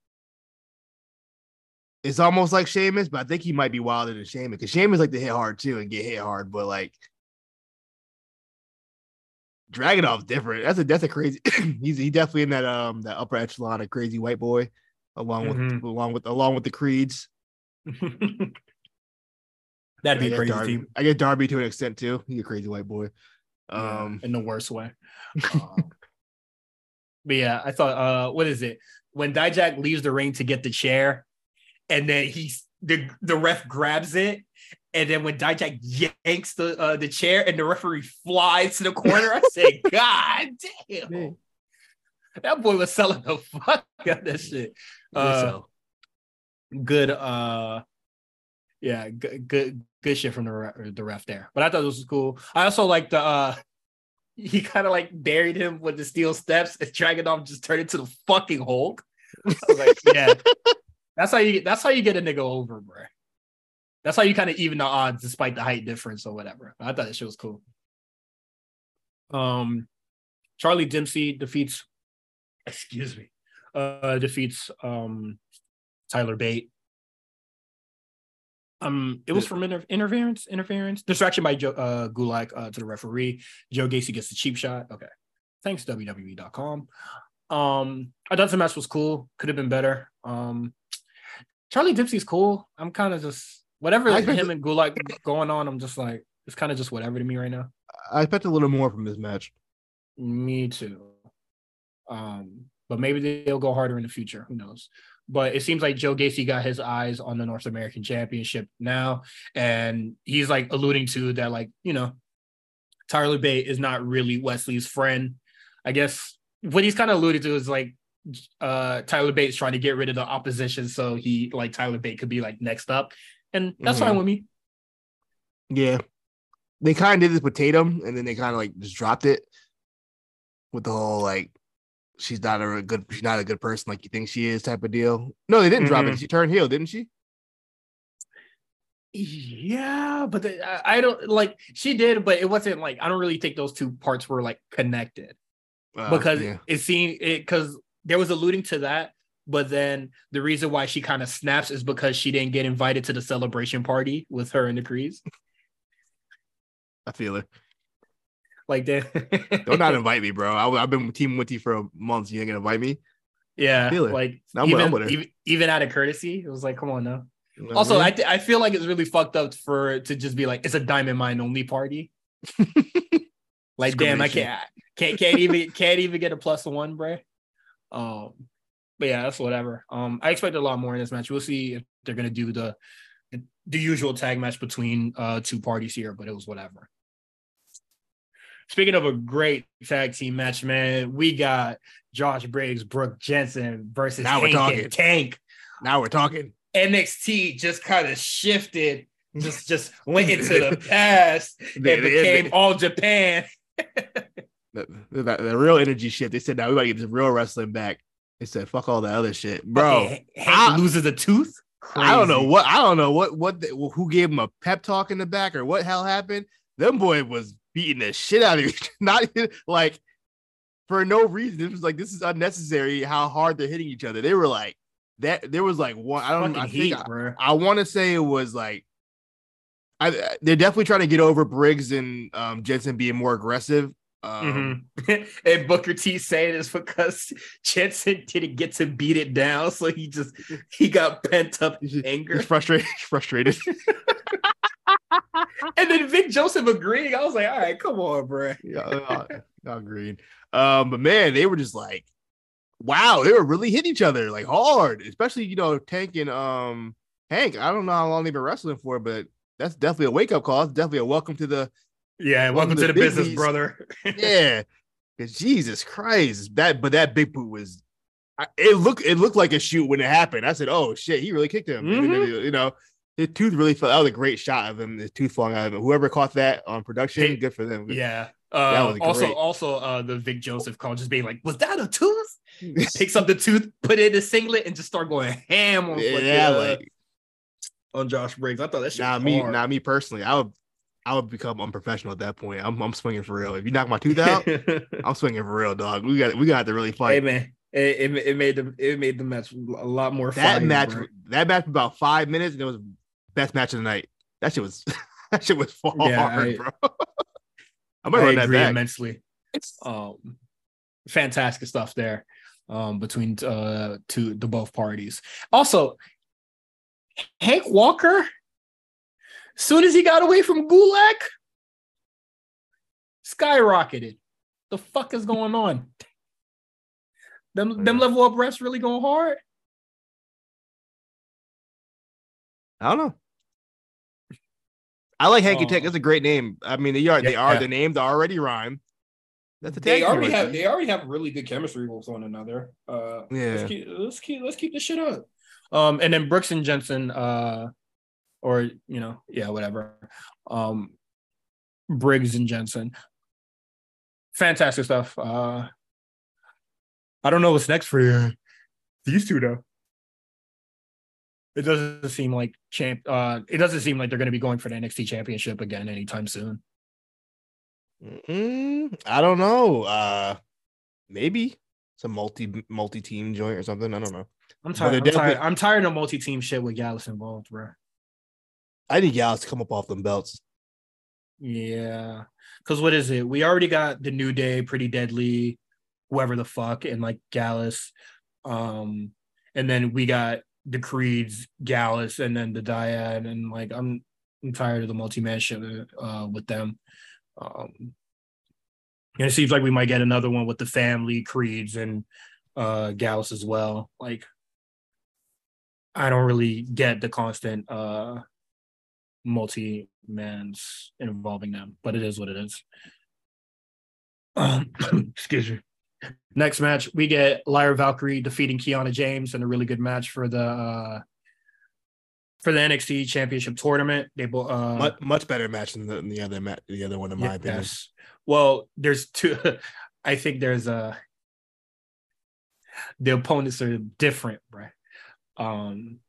it's almost like Sheamus, but I think he might be wilder than Sheamus because Sheamus like to hit hard too and get hit hard, but like Dragunov's different. That's a that's a crazy. he's he definitely in that um that upper echelon of crazy white boy, along mm-hmm. with along with along with the creeds. That'd be crazy Darby. team. I get Darby to an extent too. He's a crazy white boy. Um, yeah, in the worst way. um, but yeah, I thought, uh, what is it? When Dijak leaves the ring to get the chair, and then he the the ref grabs it, and then when Dijak yanks the uh, the chair, and the referee flies to the corner, I say, God damn, Man. that boy was selling the fuck out of that shit. Uh, good, uh, yeah, good, good, good shit from the ref, the ref there. But I thought this was cool. I also like the uh he kind of like buried him with the steel steps and Dragunov just turned into the fucking Hulk. I was like, yeah, That's how you get. That's how you get a nigga over, bro. That's how you kind of even the odds despite the height difference or whatever. I thought that shit was cool. Um, Charlie Dempsey defeats, excuse me, uh, defeats um Tyler Bate. Um, it was from inter- interference, interference, distraction by Joe uh, Gulak uh, to the referee. Joe Gacy gets the cheap shot. Okay, thanks WWE.com. Um, I thought the match was cool. Could have been better. Um, Charlie Dempsey's cool. I'm kind of just whatever him and Gulak going on. I'm just like it's kind of just whatever to me right now. I expect a little more from this match. Me too. Um, but maybe they'll go harder in the future. Who knows? But it seems like Joe Gacy got his eyes on the North American Championship now, and he's like alluding to that, like you know, Tyler Bate is not really Wes Lee's friend. I guess what he's kind of alluded to is like uh Tyler Bate's trying to get rid of the opposition so he like Tyler Bate could be like next up. And that's mm-hmm. fine with me. Yeah. They kind of did this with Tatum and then they kind of like just dropped it with the whole like she's not a good she's not a good person like you think she is type of deal. No, they didn't mm-hmm. drop it. Mm-hmm. She turned heel, didn't she? Yeah, but the, I, I, don't like she did, but it wasn't like I don't really think those two parts were like connected uh, because yeah. it seemed it because there was alluding to that, but then the reason why she kind of snaps is because she didn't get invited to the celebration party with her and the Creeds. I feel it. Like that. Don't not invite me, bro. I, have been teaming with you for a month. You ain't gonna invite me. Yeah, like I'm even, with, even, even out of courtesy, it was like, come on now. You know also, I, mean? I, I feel like it's really fucked up for to just be like it's a diamond mine only party. like, damn, I can't, can't, can't even, can't even get a plus one, bro. Um, but yeah, that's whatever. Um, I expect a lot more in this match. We'll see if they're gonna do the the usual tag match between uh two parties here, but it was whatever. Speaking of a great tag team match, man, we got Josh Briggs, Brooks Jensen versus now Hank we're talking. Tank. Now we're talking. NXT just kind of shifted, just just went into the past and became all Japan. the, the, the, real energy shift. They said, "Now we gotta get this real wrestling back." They said, "Fuck all that other shit, bro." Hank I, loses a tooth. Crazy. I don't know what I don't know what what the, who gave him a pep talk in the back or what hell happened. Them boy was beating the shit out of you. Not like for no reason. It was like this is unnecessary. How hard they're hitting each other. They were like that. There was like one. I don't. I think I, I want to say it was like. I, they're definitely trying to get over Briggs and um, Jensen being more aggressive. Um, mm-hmm. and Booker T saying it's because Jensen didn't get to beat it down, so he just he got pent up in anger, He's frustrated, frustrated. and then Vic Joseph agreeing. I was like, all right, come on, bro. yeah, not agreed. Um, but man, they were just like, wow, they were really hitting each other like hard, especially you know Tank and um Hank. I don't know how long they've been wrestling for, but that's definitely a wake up call. It's definitely a welcome to the yeah, welcome, welcome to, the business, brother. yeah, because Jesus Christ, that but that big boot was. It looked it looked like a shoot when it happened. I said, "Oh shit, he really kicked him." Mm-hmm. you know, the tooth really fell. That was a great shot of him. The tooth falling out of him. Whoever caught that on production, hey, good for them. Yeah. Uh, also, also, uh, the Vic Joseph call just being like, "Was that a tooth?" Picks up the tooth, put it in a singlet, and just start going ham on yeah, uh, like, on Josh Briggs. I thought that shit. Nah, me, nah, me personally, I would, I would become unprofessional at that point. I'm, I'm swinging for real. If you knock my tooth out, I'm swinging for real, dog. We got, we got to really fight. Hey man, it, it, it, made the, it made the match a lot more. That fire, match, bro. that match about five minutes, and it was best match of the night. That shit was that shit was far, yeah, I, bro. I might I run that back. immensely. It's um, fantastic stuff there um, between uh, two the both parties. Also, Hank Walker, soon as he got away from Gulak, skyrocketed. The fuck is going on? Them them level up refs really going hard? I don't know. I like Hanky Tech. That's a great name. I mean, they are yeah, they are yeah. the names already rhyme. That's a they already have they already have really good chemistry with one another. Uh, yeah, let's keep let's keep let's keep this shit up. Um, and then Brooks and Jensen, uh, or you know, yeah, whatever. Um, Briggs and Jensen, fantastic stuff. Uh, I don't know what's next for you. These two though. it doesn't seem like champ. Uh, it doesn't seem like they're going to be going for the NXT Championship again anytime soon. Mm-hmm. I don't know. Uh, maybe it's a multi multi team joint or something. I don't know. I'm tired. I'm, tired. I'm tired of multi team shit with Gallus involved, bro. I need Gallus to come up off them belts. Yeah, because what is it? We already got the New Day, Pretty Deadly, whoever the fuck, and like Gallus. Um, and then we got the Creeds, Gallus, and then the Dyad, and like I'm I'm tired of the multi man shit uh, with them. Um, and it seems like we might get another one with the family, Creeds, and uh Gallus as well. Like I don't really get the constant uh multi mans involving them, but it is what it is. Um, excuse me. Next match, we get Lyra Valkyrie defeating Kiana James in a really good match for the uh, for the NXT Championship tournament. They both uh, much, much better match than the, than the other match, the other one in my opinion. Yes. Well, there's two. I think there's a the opponents are different, right? Um,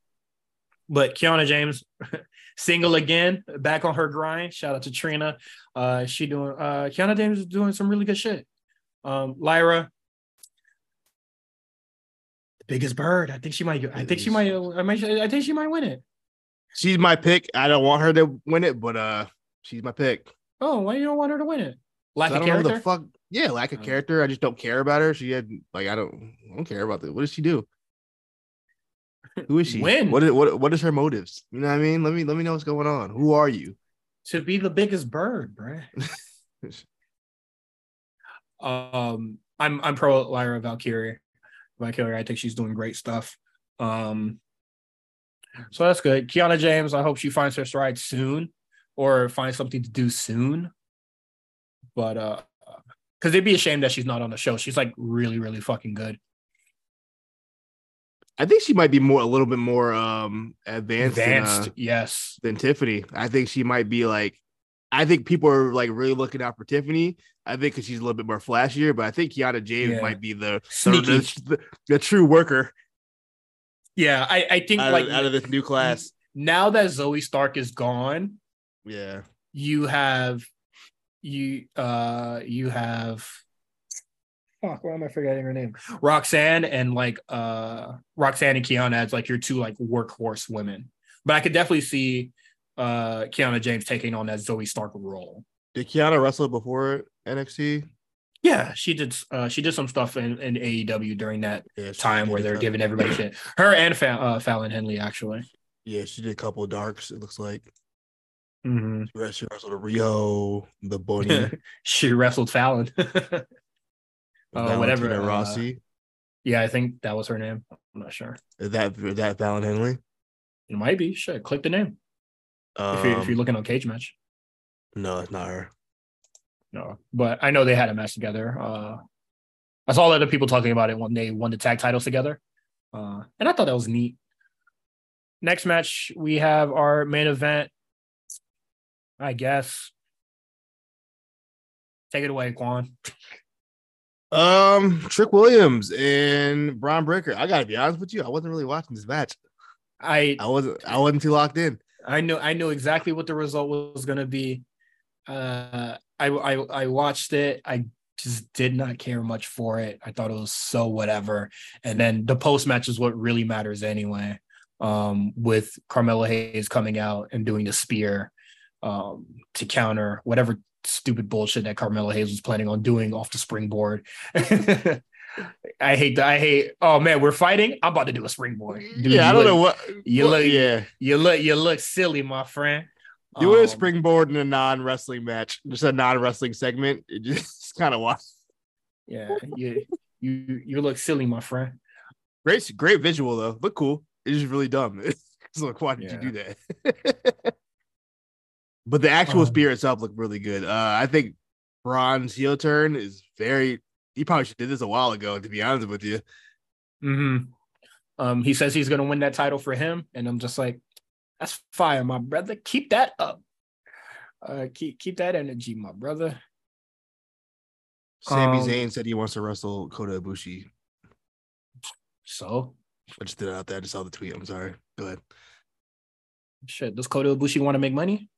but Kiana James single again, back on her grind. Shout out to Trina. Uh, she doing uh Kiana James is doing some really good shit. Um, Lyra, the biggest bird. I think she might. I think she might. I might. I think she might win it. She's my pick. I don't want her to win it, but uh, she's my pick. Oh, why you don't want her to win it? Lack of character. the fuck. Yeah, lack of oh. character. I just don't care about her. She had like I don't. I don't care about that. What does she do? Who is she? When? What is what what is her motives? You know what I mean? Let me let me know what's going on. Who are you? To be the biggest bird, bro. um, I'm I'm pro Lyra Valkyrie. Valkyrie, I think she's doing great stuff. Um, so that's good. Kiana James, I hope she finds her stride soon, or finds something to do soon. But uh, because it'd be a shame that she's not on the show. She's like really, really fucking good. I think she might be more a little bit more um advanced, advanced, than, uh, yes, than Tiffany. I think she might be like. I think people are like really looking out for Tiffany. I think because she's a little bit more flashier, but I think Kiana James yeah. might be the the, the, the, true worker. Yeah, I, I think out like of, out of this new class. Now that Zoey Stark is gone, yeah, you have you uh you have fuck, why am I forgetting her name? Roxanne and like uh Roxanne and Kiana as like your two like workhorse women. But I could definitely see uh Kiana James taking on that Zoey Stark role. Did Kiana wrestle before NXT? Yeah, she did. Uh, she did some stuff in, in AEW during that yeah, time where they're giving everybody shit. Her and Fa- uh, Fallon Henley actually. Yeah, she did a couple of darks. It looks like. Mm-hmm. She wrestled Rio, the bunny. she wrestled Fallon. uh, whatever. Uh, Rossi. Yeah, I think that was her name. I'm not sure. Is that that Fallon Henley? It might be. Should click the name. Um, if, you're, if you're um, looking on Cage Match. No, it's not her. No, but I know they had a match together. Uh, I saw other people talking about it when they won the tag titles together, uh, and I thought that was neat. Next match, we have our main event. I guess. Take it away, Quan. Um, Trick Williams and Bron Breakker. I gotta be honest with you, I wasn't really watching this match. I I wasn't I wasn't too locked in. I know I knew exactly what the result was gonna be. Uh I I I watched it. I just did not care much for it. I thought it was so whatever. And then the post match is what really matters anyway. Um, with Carmelo Hayes coming out and doing the spear um, to counter whatever stupid bullshit that Carmelo Hayes was planning on doing off the springboard. I hate that. I hate. Oh man, we're fighting. I'm about to do a springboard. Dude, yeah, I don't look, know what you look. Yeah, you look. You look silly, my friend. Do um, a springboard in a non wrestling match, just a non wrestling segment. It just kind of was. Yeah, you you you look silly, my friend. Great, great visual though. Look cool. It's just really dumb. It's like, why did yeah. you do that? but the actual um, spear itself looked really good. Uh, I think Bron's heel turn is very. He probably should did this a while ago. To be honest with you. Hmm. Um. He says he's gonna win that title for him, and I'm just like, that's fire, my brother. Keep that up. Uh, keep keep that energy, my brother. Sami um, Zayn said he wants to wrestle Kota Ibushi. So I just did it out there. I just saw the tweet. I'm sorry. Good. Shit, does Kota Ibushi want to make money?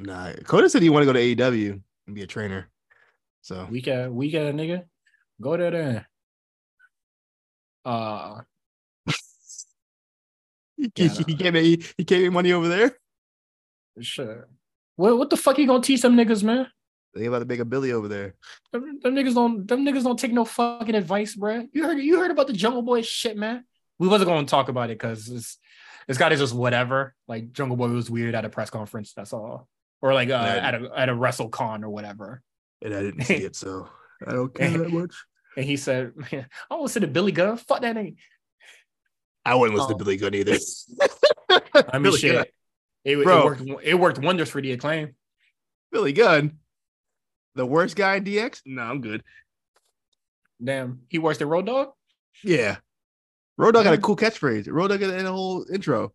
Nah, Kota said he want to go to AEW and be a trainer. So we got we got a nigga. Go there then. Uh he, he, he can't make he, he can't money over there. Sure. What what the fuck you gonna teach them niggas, man? They about to make a Billy over there. Them, them, niggas don't them niggas don't take no fucking advice, bro. You heard you heard about the Jungle Boy shit, man. We wasn't gonna talk about it because it's it's got to just whatever. Like Jungle Boy was weird at a press conference. That's all, or like uh, at a at a WrestleCon or whatever. And I didn't see it, so I don't care that much. And he said, "Man, I want to listen to Billy Gunn. Fuck that name." I wouldn't listen oh. to Billy Gunn either. I mean, Billy shit. It, it, worked. It worked wonders for the acclaim. Billy Gunn, the worst guy in DX. No, I'm good. Damn, he worse than Road Dog. Yeah, Road Dog got a cool catchphrase. Road Dog got a whole intro.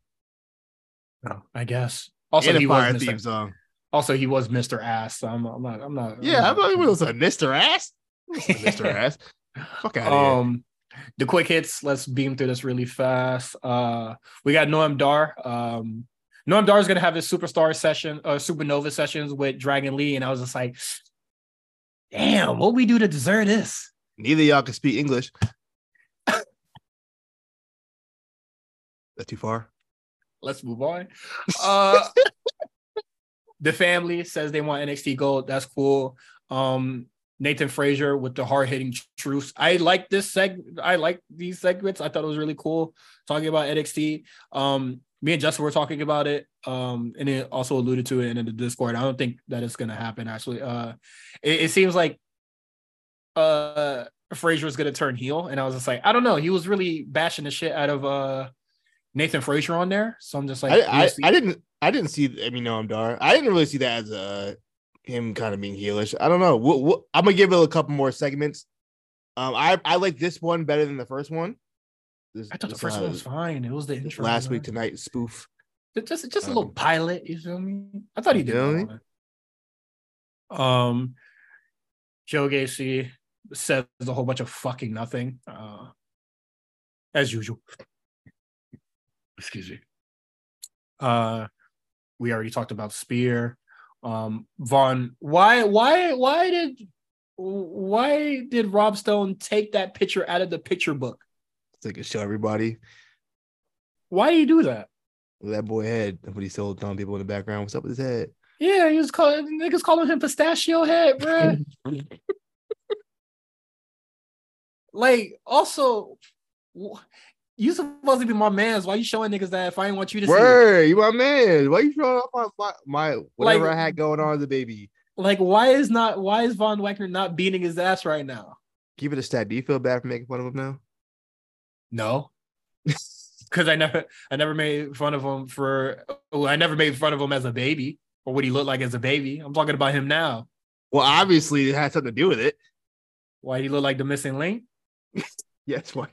Oh, I guess. Also, and he was Mr. theme song. Also, he was Mr. Ass. So I'm, I'm not. I'm not. Yeah, I'm not, I thought he was a Mr. Ass. Mr. Ass. Fuck out um, here. The quick hits. Let's beam through this really fast. Uh, we got Noam Dar. Um, Noam Dar is gonna have his superstar session, uh, supernova sessions with Dragon Lee, and I was just like, damn, what we do to deserve this? Neither y'all can speak English. That too far? Let's move on. Uh, the family says they want NXT Gold. That's cool. Um, Nathan Frazer with the hard hitting truths. I like this seg. I like these segments. I thought it was really cool talking about NXT. Um, me and Justin were talking about it. Um, and it also alluded to it in the Discord. I don't think that it's gonna happen. Actually, uh, it, it seems like uh Frazer is gonna turn heel, and I was just like, I don't know. He was really bashing the shit out of uh Nathan Frazer on there. So I'm just like, I, I, I didn't, I didn't see. I mean, no, I'm Dar. I didn't really see that as a uh, him kind of being heelish. I don't know. We'll, we'll, I'm gonna give it a couple more segments. Um, I I like this one better than the first one. This, I thought the first one was fine. It was the intro last week tonight spoof. Just just a little um, pilot. You feel me? I thought he did. Know um, Joe Gacy says a whole bunch of fucking nothing, uh, as usual excuse me. Uh, we already talked about Spear. Um, Von, why, why, why did, why did Rob Stone take that picture out of the picture book? So he could show everybody. Why do you do that? That boy head. That's what he told telling people in the background. What's up with his head? Yeah, he was calling niggas calling him pistachio head, bro. like, also, you supposed to be my man's. Why you showing niggas that if I ain't want you to Word, see? you my man. Why you showing up my, my, my whatever like, I had going on as a baby? Like, why is not why is Von Wagner not beating his ass right now? Keep it a stat. Do you feel bad for making fun of him now? No. Because I never I never made fun of him for well, I never made fun of him as a baby or what he looked like as a baby. I'm talking about him now. Well, obviously it had something to do with it. Why he look like the missing link? Yes, why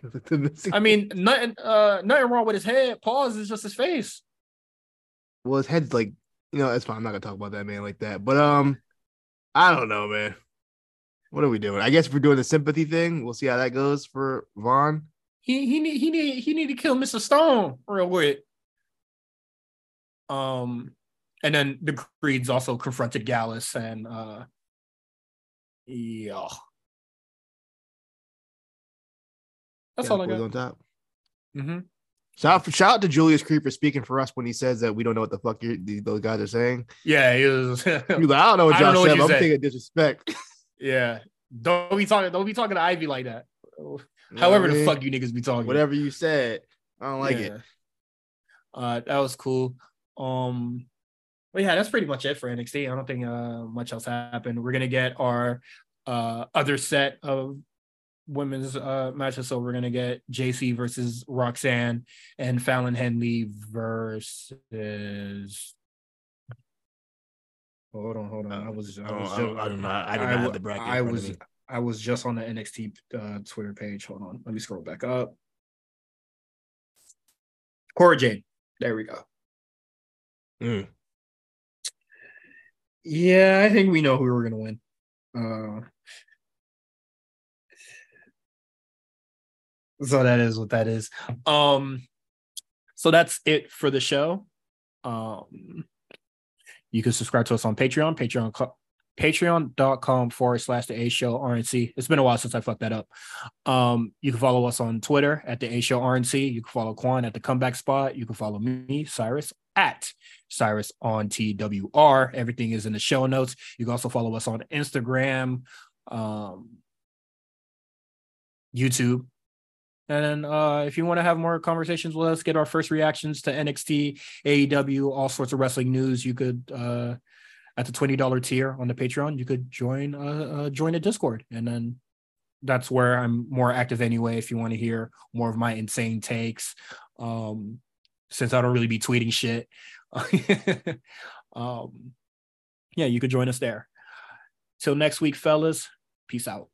I mean, nothing, uh, nothing wrong with his head. Pause is just his face. Well, his head's like, you know, it's fine. I'm not gonna talk about that man like that. But um, I don't know, man. What are we doing? I guess if we're doing the sympathy thing, we'll see how that goes for Von. He he need he need he need to kill Mr. Stone real quick. Um, and then the Creeds also confronted Gallus and uh, yeah. That's all I got. On top. Mm-hmm. Shout out, shout out to Julius Creeper speaking for us when he says that we don't know what the fuck those guys are saying. Yeah, he was. like, I don't know what y'all said. I'm taking disrespect. yeah, don't be talking. Don't be talking to Ivy like that. However, the fuck you niggas be talking. Whatever you said, I don't like yeah. it. Uh, that was cool. Um, but yeah, that's pretty much it for NXT. I don't think uh much else happened. We're gonna get our uh other set of women's uh matches. So we're gonna get Jacy versus Roxanne and Fallon Henley versus. Hold on, hold on. I was. I was. Oh, just, I, I, don't know. I did not have the bracket. I was. I was just on the NXT uh, Twitter page. Hold on. Let me scroll back up. Cora Jade. There we go. Mm. Yeah, I think we know who we're gonna win. Uh, so that is what that is. Um, so that's it for the show. Um, you can subscribe to us on Patreon, Patreon, patreon.com forward slash the A Show RNC. It's been a while since I fucked that up. Um, you can follow us on Twitter at the A Show RNC. You can follow Quan at the comeback spot. You can follow me, Cyrus, at Cyrus on TWR. Everything is in the show notes. You can also follow us on Instagram, um, YouTube. And uh, if you want to have more conversations with us, get our first reactions to NXT, AEW, all sorts of wrestling news, you could uh, at the twenty dollar tier on the Patreon, you could join uh, uh, join a Discord, and then that's where I'm more active anyway. If you want to hear more of my insane takes, um, since I don't really be tweeting shit, um, yeah, you could join us there. Till next week, fellas. Peace out.